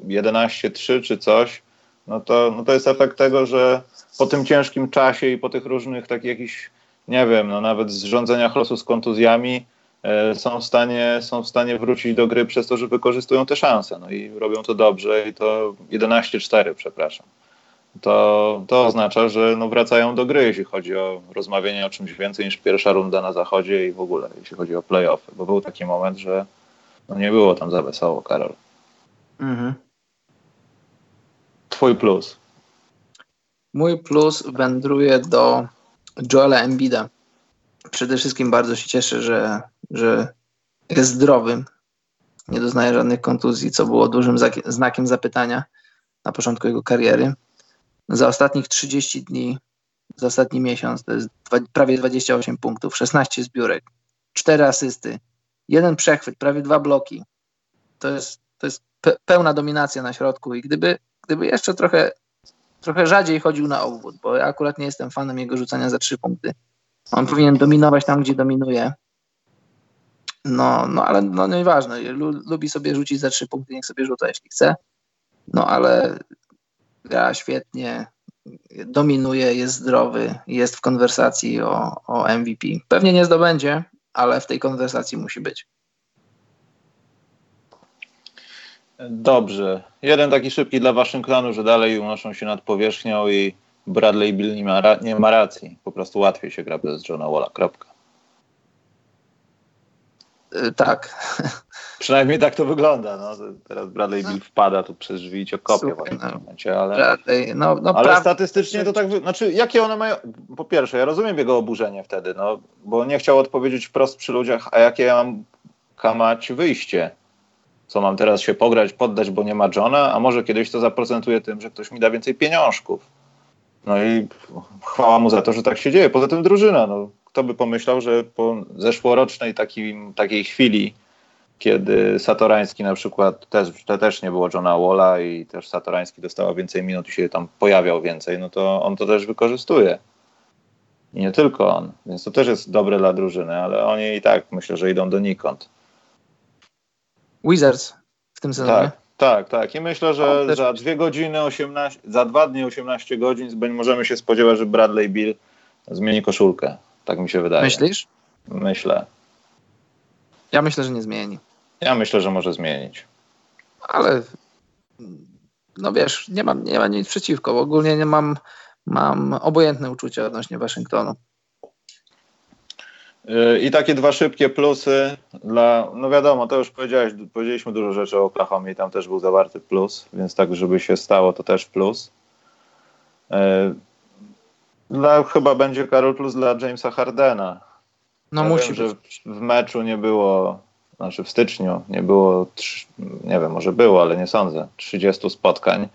11-3 czy coś, no to, no to jest efekt tego, że po tym ciężkim czasie i po tych różnych takich jakichś, nie wiem, no nawet zrządzeniach losu z kontuzjami, y, są w, stanie, są w stanie wrócić do gry przez to, że wykorzystują te szanse. No i robią to dobrze i to 11-4, przepraszam. To, to oznacza, że no wracają do gry, jeśli chodzi o rozmawianie o czymś więcej niż pierwsza runda na zachodzie i w ogóle, jeśli chodzi o playoffy. Bo był taki moment, że no nie było tam za wesoło, Karol. Mhm. Twój plus. Mój plus wędruje do Joela Embida. Przede wszystkim bardzo się cieszę, że, że jest zdrowym. Nie doznaje żadnych kontuzji, co było dużym znakiem zapytania na początku jego kariery. Za ostatnich 30 dni, za ostatni miesiąc, to jest prawie 28 punktów, 16 zbiórek, 4 asysty, jeden przechwyt, prawie dwa bloki. To jest, to jest pełna dominacja na środku i gdyby, gdyby jeszcze trochę, trochę rzadziej chodził na obwód, bo ja akurat nie jestem fanem jego rzucania za trzy punkty. On powinien dominować tam, gdzie dominuje. No, no ale no nieważne, lubi sobie rzucić za trzy punkty, niech sobie rzuca, jeśli chce. No ale gra świetnie, dominuje, jest zdrowy, jest w konwersacji o, o MVP. Pewnie nie zdobędzie, ale w tej konwersacji musi być. Dobrze. Jeden taki szybki dla Waszyngtonu, że dalej unoszą się nad powierzchnią i Bradley Bill nie ma, nie ma racji. Po prostu łatwiej się gra bez Johna Walla. Kropka. Yy, tak. Przynajmniej tak to wygląda. No. Teraz Bradley Bill wpada tu przez drzwi i cię kopie w tym no. momencie, ale, Bradley, no, no, ale statystycznie to tak, znaczy jakie one mają, po pierwsze ja rozumiem jego oburzenie wtedy, no, bo nie chciał odpowiedzieć wprost przy ludziach, a jakie ja mam kamać wyjście, co mam teraz się pograć, poddać, bo nie ma Johna, a może kiedyś to zaprocentuje tym, że ktoś mi da więcej pieniążków. No i chwała mu za to, że tak się dzieje. Poza tym drużyna, no, kto by pomyślał, że po zeszłorocznej takim, takiej chwili kiedy Satorański na przykład też, to też nie było Johna Walla i też Satorański dostała więcej minut i się tam pojawiał więcej, no to on to też wykorzystuje. I nie tylko on, więc to też jest dobre dla drużyny, ale oni i tak myślę, że idą donikąd. Wizards w tym sezonie. Tak, tak, tak. I myślę, że za dwie godziny 18, za dwa dni 18 godzin możemy się spodziewać, że Bradley Bill zmieni koszulkę. Tak mi się wydaje. Myślisz? Myślę. Ja myślę, że nie zmieni. Ja myślę, że może zmienić. Ale no wiesz, nie mam, nie mam nic przeciwko. Ogólnie nie mam, mam obojętne uczucia odnośnie Waszyngtonu. Y, I takie dwa szybkie plusy dla, no wiadomo, to już powiedziałeś, powiedzieliśmy dużo rzeczy o Oklahomie i tam też był zawarty plus, więc tak, żeby się stało, to też plus. Dla, chyba będzie Karol plus dla Jamesa Hardena. No ja musi wiem, że w meczu nie było znaczy w styczniu nie było, nie wiem, może było, ale nie sądzę, 30 spotkań,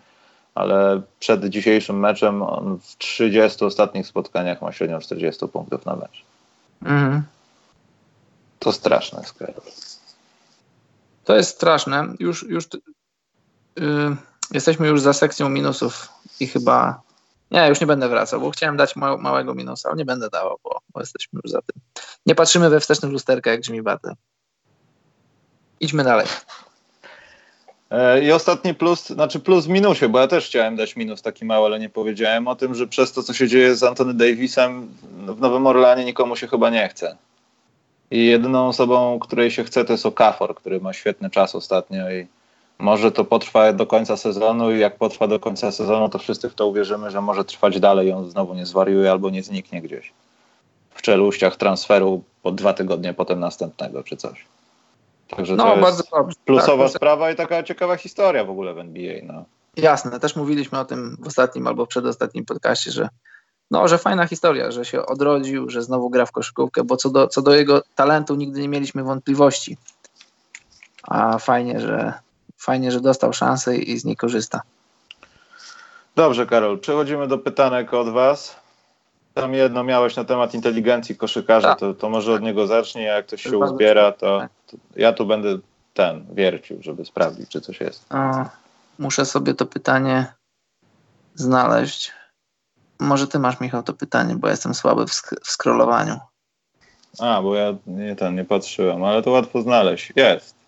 ale przed dzisiejszym meczem on w 30 ostatnich spotkaniach ma średnią 40 punktów na mecz. Mhm. To straszne, skoro. To jest straszne. Już, już yy, jesteśmy już za sekcją minusów i chyba nie, już nie będę wracał, bo chciałem dać ma małego minusa, ale nie będę dawał, bo, bo, jesteśmy już za tym. Nie patrzymy we wstecznym lusterkę jak Jimmy Butler. Idźmy dalej. E, I ostatni plus, znaczy plus w minusie, bo ja też chciałem dać minus taki mały, ale nie powiedziałem o tym, że przez to, co się dzieje z Antony Davisem w Nowym Orleanie nikomu się chyba nie chce. I jedyną osobą, której się chce, to jest Okafor, który ma świetny czas ostatnio i może to potrwa do końca sezonu i jak potrwa do końca sezonu, to wszyscy w to uwierzymy, że może trwać dalej i on znowu nie zwariuje albo nie zniknie gdzieś w czeluściach transferu po dwa tygodnie potem następnego czy coś. Także no, to bardzo dobrze. plusowa tak, sprawa i taka ciekawa historia w ogóle w NBA. No. Jasne, też mówiliśmy o tym w ostatnim albo przedostatnim podcaście, że no, że fajna historia, że się odrodził, że znowu gra w koszykówkę, bo co do, co do jego talentu nigdy nie mieliśmy wątpliwości. A fajnie, że fajnie, że dostał szansę i z niej korzysta. Dobrze, Karol, przechodzimy do pytanek od Was. Tam jedno miałeś na temat inteligencji koszykarza, tak. to, to może od niego zacznij, a jak ktoś się uzbiera, to, to, ja tu będę ten wiercił, żeby sprawdzić, czy coś jest. Muszę sobie to pytanie znaleźć. Może ty masz, Michał, to pytanie, bo jestem słaby w, sk w scrollowaniu. A, bo ja nie, ten, nie patrzyłem, ale to łatwo znaleźć. Jest.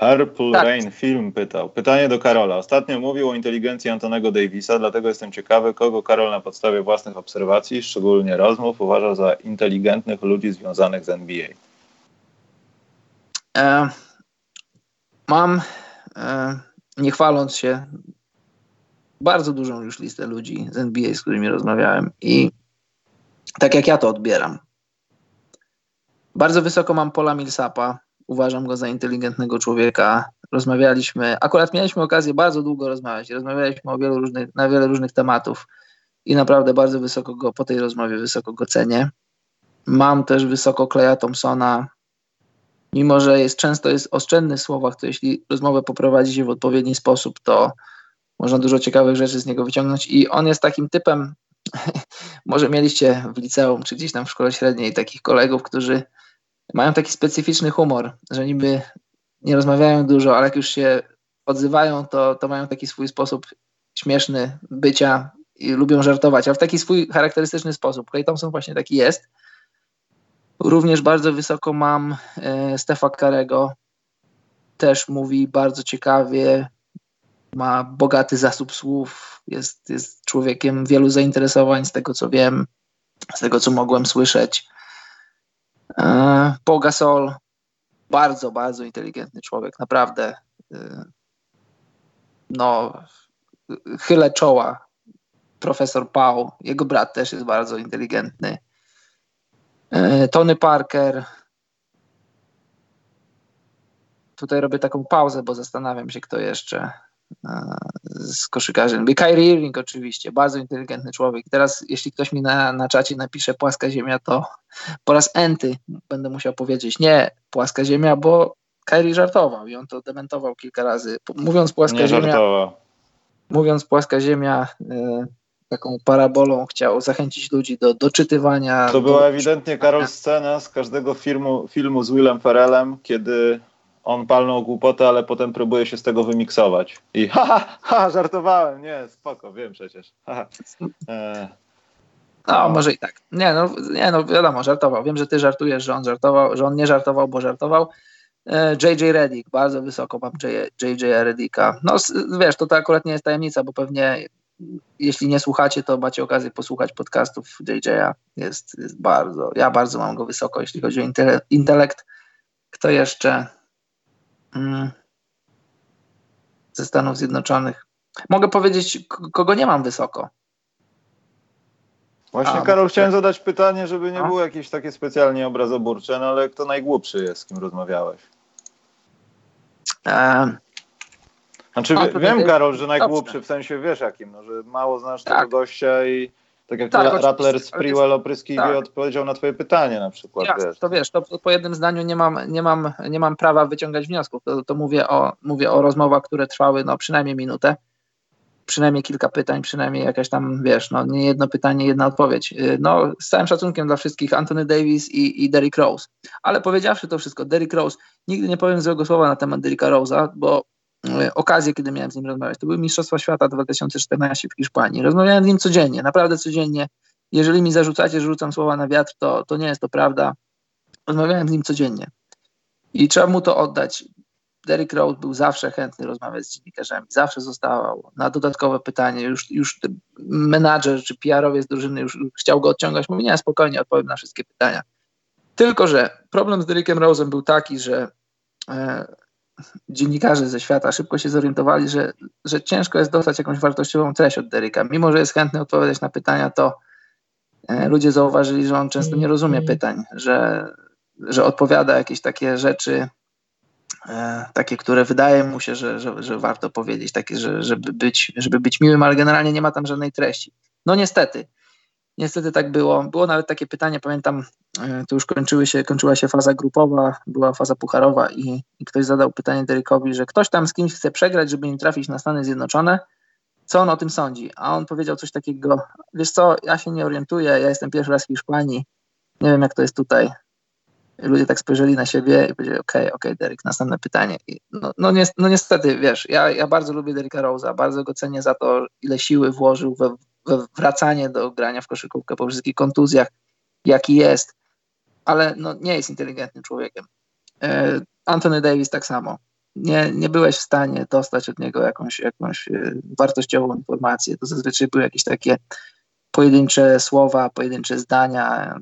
Purple tak. Rain Film pytał. Pytanie do Karola. Ostatnio mówił o inteligencji Antonego Davisa, dlatego jestem ciekawy, kogo Karol na podstawie własnych obserwacji, szczególnie rozmów, uważa za inteligentnych ludzi związanych z NBA. E, mam, e, nie chwaląc się, bardzo dużą już listę ludzi z NBA, z którymi rozmawiałem i tak jak ja to odbieram. Bardzo wysoko mam Pola Millsapa. Uważam go za inteligentnego człowieka. Rozmawialiśmy, akurat mieliśmy okazję bardzo długo rozmawiać. Rozmawialiśmy o wielu różnych, na wiele różnych tematów i naprawdę bardzo wysoko go po tej rozmowie wysoko go cenię. Mam też wysoko Kleja Thompsona, mimo że jest często jest oszczędny w słowach, to jeśli rozmowę poprowadzi się w odpowiedni sposób, to można dużo ciekawych rzeczy z niego wyciągnąć i on jest takim typem, może mieliście w liceum czy gdzieś tam w szkole średniej takich kolegów, którzy mają taki specyficzny humor, że niby nie rozmawiają dużo, ale jak już się odzywają, to, to mają taki swój sposób śmieszny bycia i lubią żartować, ale w taki swój charakterystyczny sposób. Clay Thompson właśnie taki jest. Również bardzo wysoko mam e, Stefa Karego. Też mówi bardzo ciekawie, ma bogaty zasób słów, jest, jest człowiekiem wielu zainteresowań, z tego co wiem, z tego co mogłem słyszeć. E, Paul Gasol, bardzo, bardzo inteligentny człowiek, naprawdę. E, no, chylę czoła. Profesor Paul, jego brat też jest bardzo inteligentny. E, Tony Parker. Tutaj robię taką pauzę, bo zastanawiam się, kto jeszcze z koszykarzem. Kyrie Irving oczywiście, bardzo inteligentny człowiek. Teraz jeśli ktoś mi na, na czacie napisze płaska ziemia, to po raz enty będę musiał powiedzieć nie płaska ziemia, bo Kyrie żartował i on to dementował kilka razy. Mówiąc płaska nie ziemia, żartował. mówiąc płaska ziemia, y, taką parabolą chciał zachęcić ludzi do doczytywania. To była ewidentnie, Karol, scena z każdego filmu, filmu z Willem Ferrellem, kiedy on palnął głupotę, ale potem próbuje się z tego wymiksować. I ha, ha, ha żartowałem, nie, spoko, wiem przecież. Ha, e, no, no, może i tak. Nie no, nie, no wiadomo, żartował. Wiem, że ty żartujesz, że on żartował, że on nie żartował, bo żartował. JJ e, Reddick, bardzo wysoko mam JJ Reddicka. No wiesz, to, to akurat nie jest tajemnica, bo pewnie jeśli nie słuchacie, to macie okazję posłuchać podcastów JJ'a. Jest, jest bardzo, ja bardzo mam go wysoko, jeśli chodzi o intelekt. Kto jeszcze? Mm. ze Stanów Zjednoczonych. Mogę powiedzieć, kogo nie mam wysoko. Właśnie, A, Karol, chciałem zadać pytanie, żeby nie było jakieś takie specjalnie obrazoburcze, no ale kto najgłupszy jest, z kim rozmawiałeś? Um, znaczy, wiem, Karol, że najgłupszy, w sensie wiesz jakim, no, że mało znasz tak. tego gościa i tak jak tak, Rattler Sprewell opryskliwie tak. odpowiedział na twoje pytanie na przykład. Jasne, wiesz. To wiesz, to po jednym zdaniu nie mam, nie mam, nie mam prawa wyciągać wniosków. To, to mówię, o, mówię o rozmowach, które trwały no, przynajmniej minutę, przynajmniej kilka pytań, przynajmniej jakaś tam, wiesz, no, nie jedno pytanie, jedna odpowiedź. Y, no, z całym szacunkiem dla wszystkich Anthony Davis i, i Derrick Rose. Ale powiedziawszy to wszystko, Derrick Rose, nigdy nie powiem złego słowa na temat Derricka Rose'a, bo E, okazję, kiedy miałem z nim rozmawiać. To były Mistrzostwa Świata 2014 w Hiszpanii. Rozmawiałem z nim codziennie, naprawdę codziennie. Jeżeli mi zarzucacie, że rzucam słowa na wiatr, to, to nie jest to prawda. Rozmawiałem z nim codziennie. I trzeba mu to oddać. Derek Rose był zawsze chętny rozmawiać z dziennikarzami, zawsze zostawał na dodatkowe pytanie. Już, już menadżer czy PR-owiec drużyny już chciał go odciągać. Mówi, nie, spokojnie, odpowiem na wszystkie pytania. Tylko, że problem z Derekiem Rose'em był taki, że e, dziennikarze ze świata szybko się zorientowali, że, że ciężko jest dostać jakąś wartościową treść od Deryka. Mimo, że jest chętny odpowiadać na pytania, to e, ludzie zauważyli, że on często nie rozumie pytań, że, że odpowiada jakieś takie rzeczy, e, takie, które wydaje mu się, że, że, że warto powiedzieć, takie, że, żeby, być, żeby być miłym, ale generalnie nie ma tam żadnej treści. No niestety. Niestety tak było. Było nawet takie pytanie, pamiętam, to już kończyły się, kończyła się faza grupowa, była faza pucharowa i, i ktoś zadał pytanie Derekowi, że ktoś tam z kimś chce przegrać, żeby nie trafić na Stany Zjednoczone. Co on o tym sądzi? A on powiedział coś takiego, wiesz co, ja się nie orientuję, ja jestem pierwszy raz w Hiszpanii, nie wiem jak to jest tutaj. I ludzie tak spojrzeli na siebie i powiedzieli, okej, okay, okej, okay, Derek, następne pytanie. No, no, ni no, niestety, wiesz, ja, ja bardzo lubię Dereka Rose'a, bardzo go cenię za to, ile siły włożył we wracanie do grania w koszykówkę po wszystkich kontuzjach, jaki jest, ale no, nie jest inteligentnym człowiekiem. E, Anthony Davis tak samo. Nie, nie byłeś w stanie dostać od niego jakąś, jakąś e, wartościową informację. To zazwyczaj były jakieś takie pojedyncze słowa, pojedyncze zdania,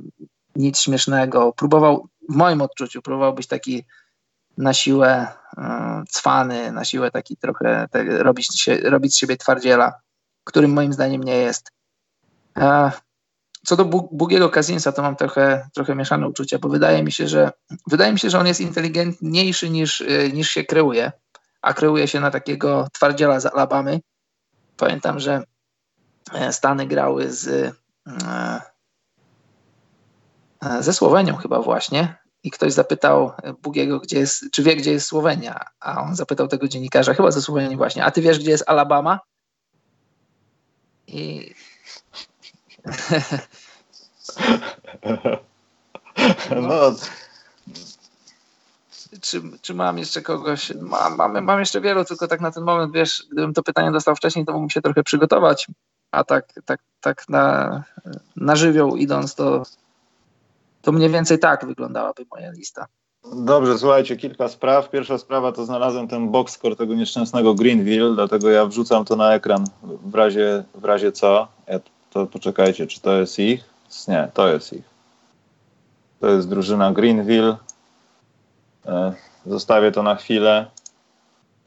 nic śmiesznego. Próbował, w moim odczuciu, próbował być taki na siłę e, cwany, na siłę taki trochę robić, się, robić z siebie twardziela którym moim zdaniem nie jest. Co do Bugiego Kazinsa, to mam trochę, trochę mieszane uczucia, bo wydaje mi się, że wydaje mi się, że on jest inteligentniejszy niż, y, niż się kreuje, a kreuje się na takiego twardziela z Alabamy. Pamiętam, że e, Stany grały z e, e, ze Słowenią chyba właśnie i ktoś zapytał Bugiego, gdzie jest, czy wie, gdzie jest Słowenia, a on zapytał tego dziennikarza, chyba ze Słowenii właśnie, a ty wiesz, gdzie jest Alabama? I no. Czy, czy mam jeszcze kogoś? Mam, mam, mam jeszcze wielu, tylko tak na ten moment, wiesz, gdybym to pytanie dostał wcześniej, to mógłbym się trochę przygotować, a tak, tak, tak na, na żywioł idąc, to, to mniej więcej tak wyglądałaby moja lista. Dobrze, słuchajcie, kilka spraw. Pierwsza sprawa to znalazłem ten box score tego nieszczęsnego Greenville, dlatego ja wrzucam to na ekran w razie, w razie co. Ja to poczekajcie, czy to jest ich? Nie, to jest ich. To jest drużyna Greenville. E, zostawię to na chwilę.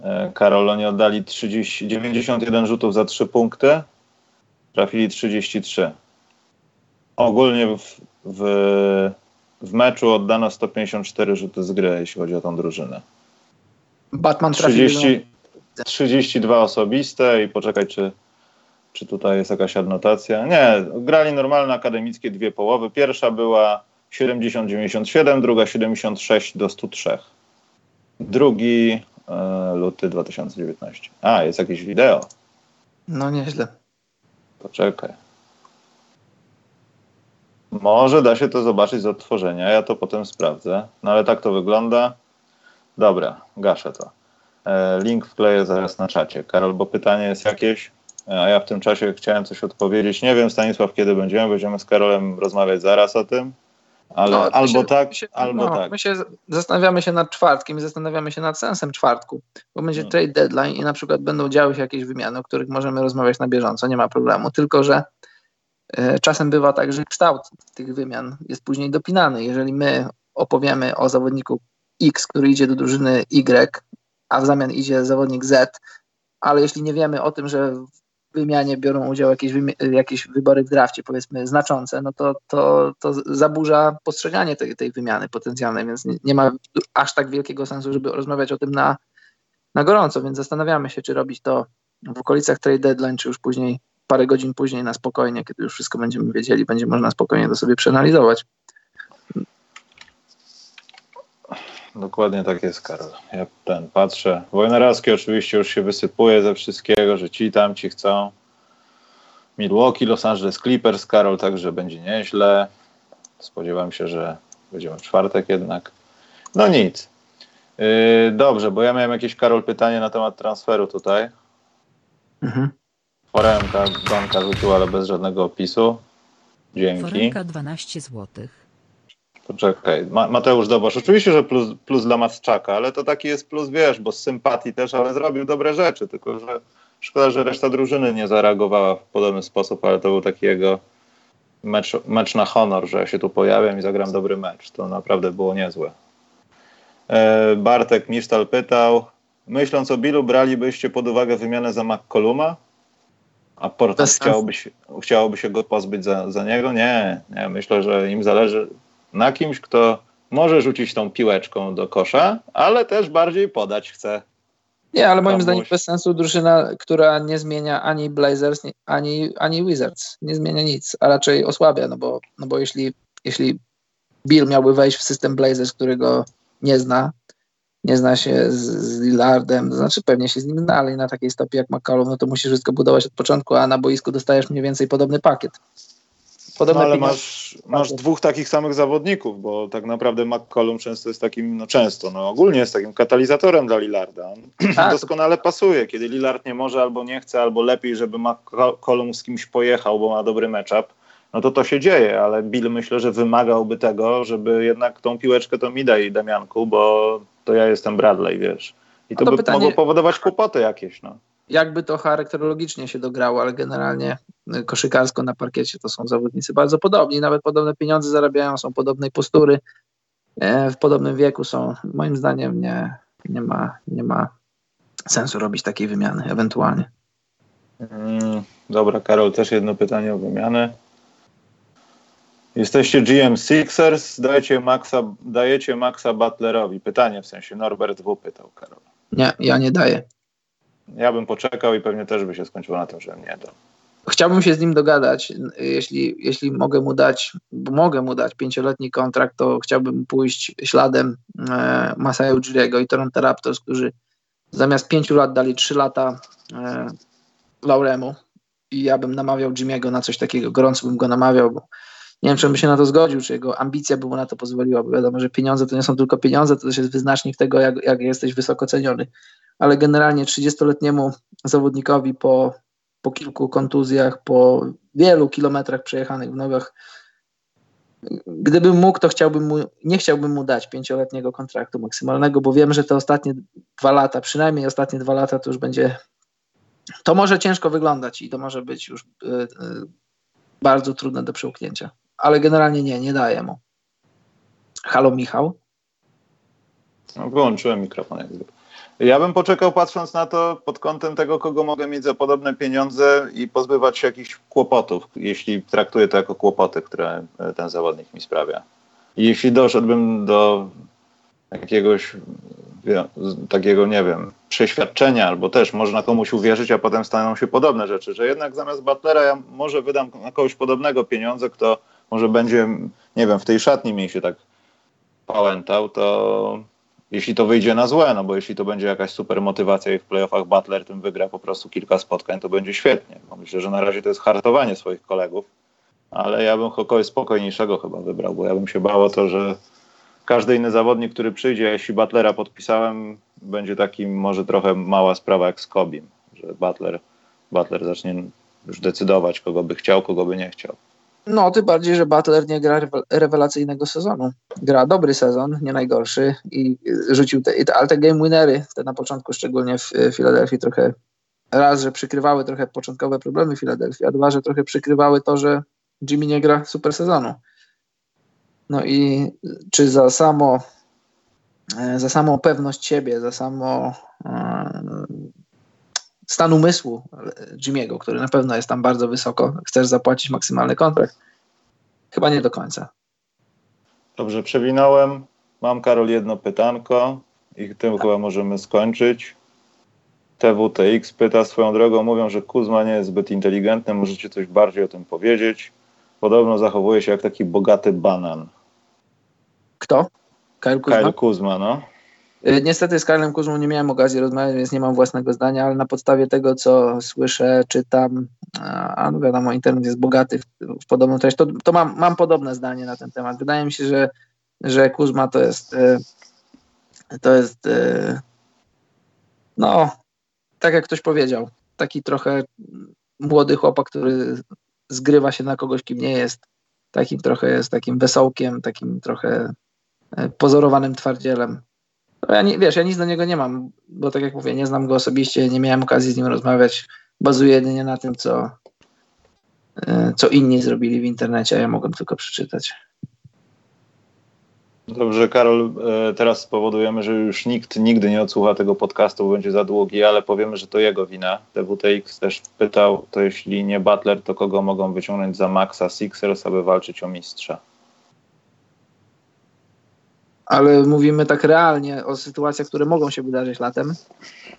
E, Karol, oni oddali 30, 91 rzutów za 3 punkty. Trafili 33. Ogólnie w, w, w meczu oddano 154 rzuty z gry, jeśli chodzi o tą drużynę. Batman 30, 32 osobiste i poczekaj, czy czy tutaj jest jakaś adnotacja? Nie, grali normalne akademickie dwie połowy. Pierwsza była 70-97, druga 76 do 103. Drugi e, luty 2019. A, jest jakieś wideo. No nieźle. Poczekaj. Może da się to zobaczyć z odtworzenia. Ja to potem sprawdzę. No ale tak to wygląda. Dobra, gaszę to. E, link wkleję zaraz na czacie. Karol, bo pytanie jest jakieś? A ja w tym czasie chciałem coś odpowiedzieć. Nie wiem, Stanisław, kiedy będziemy. Będziemy z Karolem rozmawiać zaraz o tym. Ale no, albo się, tak, się, albo no, tak. My się zastanawiamy się nad czwartkiem i zastanawiamy się nad sensem czwartku, bo będzie hmm. trade deadline i na przykład będą działy się jakieś wymiany, o których możemy rozmawiać na bieżąco, nie ma problemu. Tylko, że y, czasem bywa tak, że kształt tych wymian jest później dopinany. Jeżeli my opowiemy o zawodniku X, który idzie do drużyny Y, a w zamian idzie zawodnik Z, ale jeśli nie wiemy o tym, że wymianie biorą udział jakieś, jakieś wybory w drafcie, powiedzmy, znaczące, no to, to, to zaburza postrzeganie tej, tej wymiany potencjalnej, więc nie, nie, ma aż tak wielkiego sensu, żeby rozmawiać o tym na, na gorąco, więc zastanawiamy się, czy robić to w okolicach trade deadline, czy już później, parę godzin później na spokojnie, kiedy już wszystko będziemy wiedzieli, będzie można spokojnie to sobie przeanalizować. Dokładnie tak jest, Karol. Ja ten patrzę. Wojnarowski oczywiście już się wysypuje ze wszystkiego, że ci tam ci chcą. Milwaukee, Los Angeles Clippers, Karol, także będzie nieźle. Spodziewam się, że będziemy w czwartek jednak. No nic. Yy, dobrze, bo ja miałem jakieś, Karol, pytanie na temat transferu tutaj. Mhm. Foremka, Donka rzuciła, ale bez żadnego opisu. Dzięki. Foremka 12 złotych. Poczekaj, Ma Mateusz Dobosz, oczywiście, że plus, plus dla Matczaka, ale to taki jest plus, wiesz, bo z sympatii też, ale zrobił dobre rzeczy, tylko że szkoda, że reszta drużyny nie zareagowała w podobny sposób, ale to był taki jego mecz, mecz na honor, że ja się tu pojawiam i zagram dobry mecz. To naprawdę było niezłe. E, Bartek Misztal pytał, myśląc o Billu, bralibyście pod uwagę wymianę za McColluma? A Portland chciałoby się, chciałoby się go pozbyć za, za niego? Nie, nie, myślę, że im zależy na kimś, kto może rzucić tą piłeczką do kosza, ale też bardziej podać chce. Nie, ale moim zdaniem bez sensu drużyna, która nie zmienia ani Blazers, ani, ani Wizards. Nie zmienia nic, a raczej osłabia, no bo, no bo jeśli, jeśli Bill miałby wejść w system Blazers, którego nie zna, nie zna się z, z Lillardem, to znaczy pewnie się z nim zna, ale na takiej stopie jak McCollum, no to musisz wszystko budować od początku, a na boisku dostajesz mniej więcej podobny pakiet. Podobne no, ale masz, masz dwóch takich samych zawodników, bo tak naprawdę McCollum często jest takim, no często, no ogólnie jest takim katalizatorem dla Lillarda. On tak. doskonale pasuje, kiedy Lillard nie może albo nie chce, albo lepiej, żeby McCollum z kimś pojechał, bo ma dobry matchup, no to to się dzieje, ale Bill myślę, że wymagałby tego, żeby jednak tą piłeczkę to mi daj Damianku, bo to ja jestem Bradley, wiesz. I to, to by pytanie... mogło powodować kłopoty jakieś, no jakby to charakterologicznie się dograło, ale generalnie y, koszykarsko na parkiecie to są zawodnicy bardzo podobni, nawet podobne pieniądze zarabiają, są podobnej postury, e, w podobnym wieku są. Moim zdaniem nie, nie, ma, nie ma sensu robić takiej wymiany, ewentualnie. Mm, dobra, Karol, też jedno pytanie o wymianę. Jesteście GM Sixers, dajecie Maxa, dajecie Maxa Butlerowi. Pytanie w sensie, Norbert W. pytał Karol. Nie, ja nie daję. Ja bym poczekał i pewnie też by się skończyło na tym, że nie dam. Chciałbym się z nim dogadać. Jeśli, jeśli mogę mu dać, bo mogę mu dać pięcioletni kontrakt, to chciałbym pójść śladem e, Masaya Ujiriego i Toronto Raptors, którzy zamiast pięciu lat dali trzy lata e, Lauremu i ja bym namawiał Jimmy'ego na coś takiego, gorąco bym go namawiał, bo nie wiem, czy on by się na to zgodził, czy jego ambicja by mu na to pozwoliła, bo wiadomo, że pieniądze to nie są tylko pieniądze, to też jest wyznacznik tego, jak, jak jesteś wysoko ceniony. Ale generalnie 30-letniemu zawodnikowi po, po kilku kontuzjach, po wielu kilometrach przejechanych w nogach, gdybym mógł, to chciałbym mu, nie chciałbym mu dać pięcioletniego kontraktu maksymalnego, bo wiem, że te ostatnie dwa lata, przynajmniej ostatnie dwa lata, to już będzie. To może ciężko wyglądać i to może być już y, y, bardzo trudne do przełknięcia ale generalnie nie, nie daję mu. Halo Michał? No, wyłączyłem mikrofon. Jakby. Ja bym poczekał patrząc na to pod kątem tego, kogo mogę mieć za podobne pieniądze i pozbywać się jakichś kłopotów, jeśli traktuję to jako kłopoty, które e, ten zawodnik mi sprawia. I jeśli doszedłbym do jakiegoś takiego, nie wiem, przeświadczenia, albo też można komuś uwierzyć, a potem staną się podobne rzeczy, że jednak zamiast Butlera ja może wydam na kogoś podobnego pieniądze, kto może będzie, nie wiem, w tej szatni mi się tak pałętał, to jeśli to wyjdzie na złe, no bo jeśli to będzie jakaś super motywacja i w playoffach Butler tym wygra po prostu kilka spotkań, to będzie świetnie. Bo myślę, że na razie to jest hartowanie swoich kolegów, ale ja bym kogoś spokojniejszego chyba wybrał, bo ja bym się bał o to, że każdy inny zawodnik, który przyjdzie, jeśli Butlera podpisałem, będzie takim może trochę mała sprawa jak z Kobim, że Butler, Butler zacznie już decydować, kogo by chciał, kogo by nie chciał. No, tym bardziej, że Butler nie gra rewelacyjnego sezonu. Gra dobry sezon, nie najgorszy i rzucił te, ale te game winery, te na początku, szczególnie w Filadelfii trochę raz, że przykrywały trochę początkowe problemy Filadelfii, a dwa, że trochę przykrywały to, że Jimmy nie gra super sezonu. No i czy za samo za samą pewność siebie, za samo e, stan umysłu Jimmy'ego, który na pewno jest tam bardzo wysoko, chcesz zapłacić maksymalny kontrakt? Chyba nie do końca. Dobrze, przewinąłem. Mam, Karol, jedno pytanko i tym chyba możemy skończyć. TWTX pyta swoją drogą, mówią, że Kuzma nie jest zbyt inteligentny, możecie coś bardziej o tym powiedzieć. Podobno zachowuje się jak taki bogaty banan. Kto? Kyle Kuzma? Kyle Kuzma, no. Y, niestety z Karlem Kuzmą nie miałem okazji rozmawiać, więc nie mam własnego zdania, ale na podstawie tego, co słyszę, czytam, a no wiadomo, internet jest bogaty w, w podobną treść, to, to mam, mam podobne zdanie na ten temat. Wydaje mi się, że, że Kuzma to jest y, to jest y, no, tak jak ktoś powiedział, taki trochę młody chłopak, który zgrywa się na kogoś, kim nie jest, takim trochę jest takim wesołkiem, takim trochę pozorowanym twardzielem ja nie, wiesz, ja nic do niego nie mam, bo tak jak mówię, nie znam go osobiście, nie miałem okazji z nim rozmawiać. Bazuję jedynie na tym, co, e, co inni zrobili w internecie, a ja mogłem tylko przeczytać. Dobrze, Karol, e, teraz spowodujemy, że już nikt nigdy nie odsłucha tego podcastu, bo będzie za długi, ale powiemy, że to jego wina. TWTX też pytał, to jeśli nie Butler, to kogo mogą wyciągnąć za Maxa Sixers, aby walczyć o mistrza? Ale mówimy tak realnie o sytuacjach, które mogą się wydarzyć latem.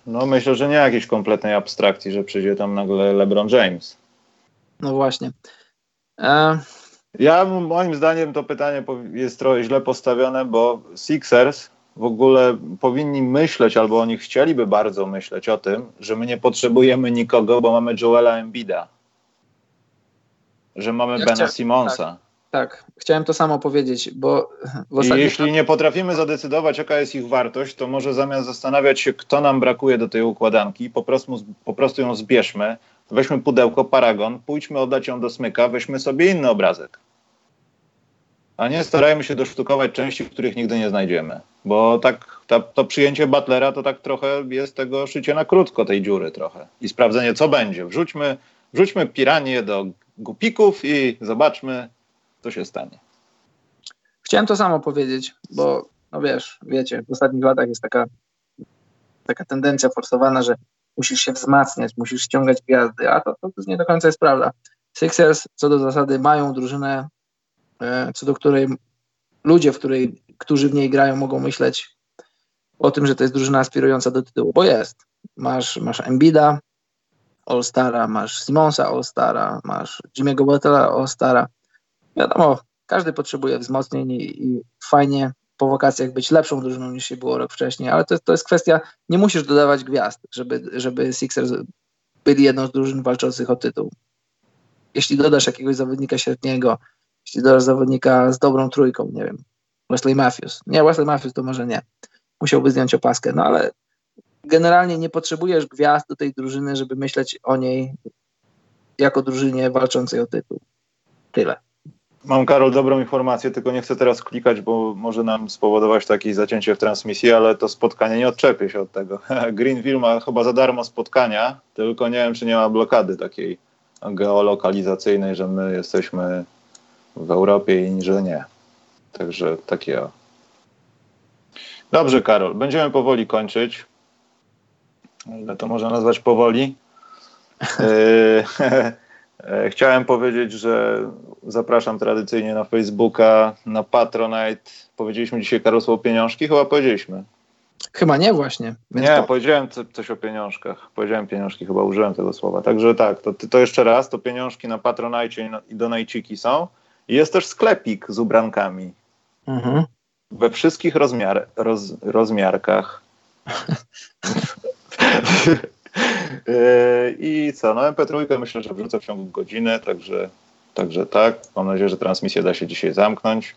No myślę, że nie jakiejś kompletnej abstrakcji, że przyjdzie tam nagle LeBron James. No właśnie. E... Ja moim zdaniem to pytanie jest trochę źle postawione, bo Sixers w ogóle powinni myśleć, albo oni chcieliby bardzo myśleć o tym, że my nie potrzebujemy nikogo, bo mamy Joela Embida. Że mamy ja Bena Simonsa. Tak. Tak, chciałem to samo powiedzieć, bo jeśli nie potrafimy zadecydować, jaka jest ich wartość, to może zamiast zastanawiać się, kto nam brakuje do tej układanki, po prostu, po prostu ją zbierzmy, weźmy pudełko, paragon, pójdźmy oddać ją do smyka, weźmy sobie inny obrazek. A nie starajmy się dosztukować części, których nigdy nie znajdziemy. Bo tak ta, to przyjęcie Butlera to tak trochę jest tego szycie na krótko tej dziury trochę. I sprawdzenie, co będzie. Wrzućmy, wrzućmy piranie do gupików i zobaczmy, co się stanie. Chciałem to samo powiedzieć, bo no wiesz, wiecie, w ostatnich latach jest taka, taka tendencja forsowana, że musisz się wzmacniać, musisz ściągać gwiazdy, a to, to, to nie do końca jest prawda. Sixers co do zasady mają drużynę, e, co do której ludzie, w której, którzy w niej grają, mogą myśleć o tym, że to jest drużyna aspirująca do tytułu, bo jest. Masz, masz Embida, All-Stara, masz Simonsa All-Stara, masz Jimmy'ego Butlera All-Stara. Wiadomo, każdy potrzebuje wzmocnień i, i, fajnie po wakacjach być lepszą drużyną niż się było rok wcześniej, ale to, to jest kwestia, nie musisz dodawać gwiazd, żeby, żeby Sixers byli jedną z drużyn walczących o tytuł. Jeśli dodasz jakiegoś zawodnika średniego, jeśli dodasz zawodnika z dobrą trójką, nie wiem, Wesley Matthews. Nie, Wesley Matthews to może nie. Musiałby zdjąć opaskę, no ale generalnie nie potrzebujesz gwiazd do tej drużyny, żeby myśleć o niej jako drużynie walczącej o tytuł. Tyle. Mam, Karol, dobrą informację, tylko nie chcę teraz klikać, bo może nam spowodować takie zacięcie w transmisji, ale to spotkanie nie odczepię się od tego. Greenville ma chyba za darmo spotkania, tylko nie wiem, czy nie ma blokady takiej geolokalizacyjnej, że my jesteśmy w Europie i że nie. Także takie. Dobrze, Karol, będziemy powoli kończyć. Ile to można nazwać powoli? E, chciałem powiedzieć, że zapraszam tradycyjnie na Facebooka, na Patronite. Powiedzieliśmy dzisiaj, Karol, o pieniążki? Chyba powiedzieliśmy. Chyba nie właśnie. nie, to... powiedziałem coś o pieniążkach. Powiedziałem pieniążki, chyba użyłem tego słowa. Także tak, to, to jeszcze raz, to pieniążki na Patronite i donajciki są. Jest też sklepik z ubrankami. Mhm. We wszystkich rozmiar, roz, rozmiarkach. I co, no MP3 myślę, że wrzucę w ciągu godziny, także, także tak. Mam nadzieję, że transmisję da się dzisiaj zamknąć.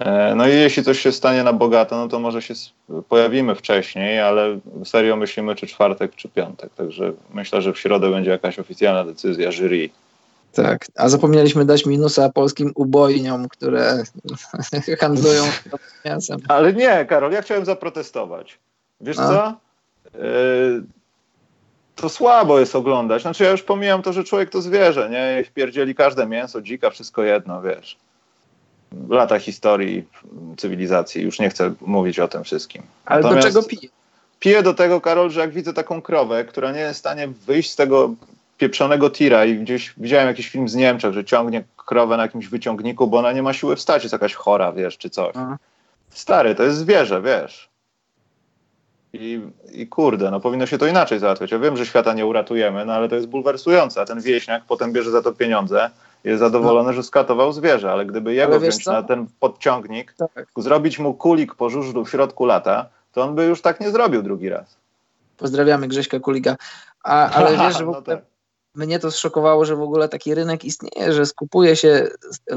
E, no i jeśli coś się stanie na bogato, no to może się pojawimy wcześniej, ale serio myślimy, czy czwartek, czy piątek. Także myślę, że w środę będzie jakaś oficjalna decyzja jury. Tak, a zapomnieliśmy dać minusa polskim ubojniom, które handlują mięsem. Ale nie, Karol, ja chciałem zaprotestować. Wiesz a? co? Yy, to słabo jest oglądać. Znaczy ja już pomijam to, że człowiek to zwierzę, nie? Wpierdzieli każde mięso, dzika, wszystko jedno, wiesz. Lata historii cywilizacji, już nie chcę mówić o tym wszystkim. Ale Natomiast do czego pije? Piję do tego, Karol, że jak widzę taką krowę, która nie jest w stanie wyjść z tego pieprzonego tira i gdzieś widziałem jakiś film z Niemczech, że ciągnie krowę na jakimś wyciągniku, bo ona nie ma siły wstać, jest jakaś chora, wiesz, czy coś. Aha. Stary, to jest zwierzę, wiesz. I, I kurde, no powinno się to inaczej załatwiać. Ja wiem, że świata nie uratujemy, no ale to jest bulwersujące. A ten wieśniak potem bierze za to pieniądze, jest zadowolony, no. że skatował zwierzę, ale gdyby jego ale wziąć na ten podciągnik, tak. zrobić mu kulik po żużlu w środku lata, to on by już tak nie zrobił drugi raz. Pozdrawiamy Grześka Kulika. A, ale wiesz, że w no ogóle, no tak mnie to zszokowało, że w ogóle taki rynek istnieje, że skupuje się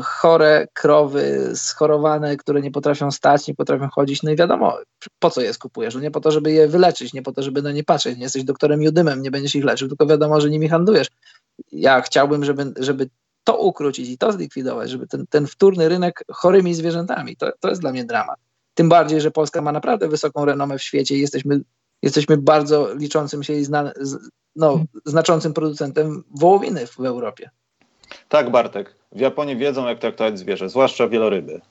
chore krowy, schorowane, które nie potrafią stać, nie potrafią chodzić. No i wiadomo, po co je skupujesz? No nie po to, żeby je wyleczyć, nie po to, żeby na nie patrzeć. Nie jesteś doktorem Judymem, nie będziesz ich leczył, tylko wiadomo, że nimi handlujesz. Ja chciałbym, żeby, żeby to ukrócić i to zlikwidować, żeby ten, ten wtórny rynek chorymi zwierzętami, to, to jest dla mnie dramat. Tym bardziej, że Polska ma naprawdę wysoką renomę w świecie i jesteśmy, jesteśmy bardzo liczącym się i zna, no, znaczącym producentem wołowiny w Europie. Tak, Bartek. W Japonii wiedzą, jak traktować zwierzę, zwłaszcza wieloryby.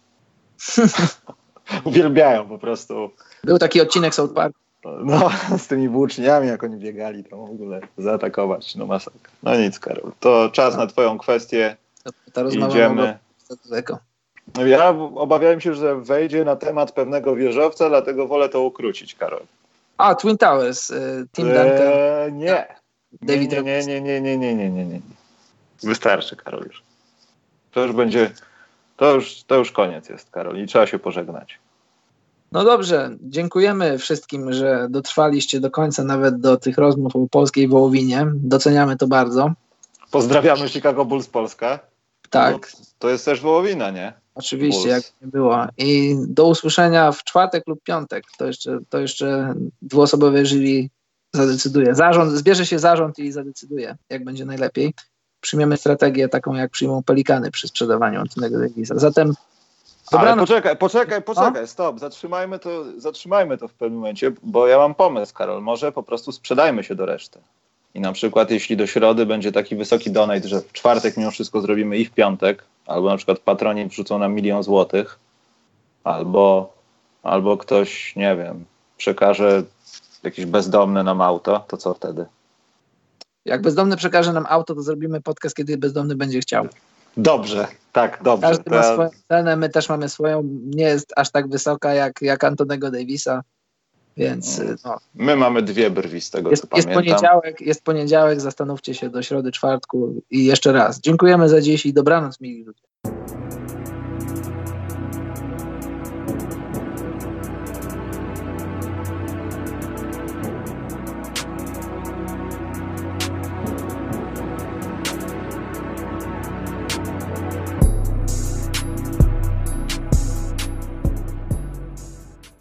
Uwielbiają po prostu. Był taki odcinek South Park. No, z tymi włóczniami, jak oni biegali, to w ogóle zaatakować. No masakra. No nic, Karol. To czas na twoją kwestię. Ta rozmowa Idziemy. Ja obawiałem się, że wejdzie na temat pewnego wieżowca, dlatego wolę to ukrócić, Karol. A, Twin Towers, y, Tim Duncan. Eee, nie. David nie, nie, nie, nie, nie, nie, nie, nie, nie. Wystarczy, Karol już. To już będzie, to już, to już koniec jest, Karol, i trzeba się pożegnać. No dobrze, dziękujemy wszystkim, że dotrwaliście do końca, nawet do tych rozmów o polskiej wołowinie. Doceniamy to bardzo. Pozdrawiamy Chicago Bulls Polska. Tak. No, to jest też wołowina, nie? Oczywiście, jak nie było. I do usłyszenia w czwartek lub piątek. To jeszcze, to jeszcze dwuosobowe jury zadecyduje. Zarząd, zbierze się zarząd i zadecyduje, jak będzie najlepiej. Przyjmiemy strategię taką, jak przyjmą pelikany przy sprzedawaniu Antonego Davisa. Zatem Ale poczekaj, poczekaj, poczekaj, stop, zatrzymajmy to, zatrzymajmy to w pewnym momencie, bo ja mam pomysł, Karol, może po prostu sprzedajmy się do reszty. I na przykład jeśli do środy będzie taki wysoki donate, że w czwartek mimo wszystko zrobimy i w piątek, albo na przykład patroni wrzucą nam milion złotych, albo, albo ktoś, nie wiem, przekaże jakiś bezdomny nam auto, to co wtedy? Jak bezdomny przekaże nam auto, to zrobimy podcast, kiedy bezdomny będzie chciał. Dobrze, tak, dobrze. Każdy ma swoją cenę, my też mamy swoją. Nie jest aż tak wysoka jak, jak Antonego Davisa, więc y, no, My mamy dwie brwi z tego, jest, co jest, pamiętam. poniedziałek, jest poniedziałek, zastanówcie się do środy, czwartku i jeszcze raz. Dziękujemy za dziś i dobranoc, mili ludzie.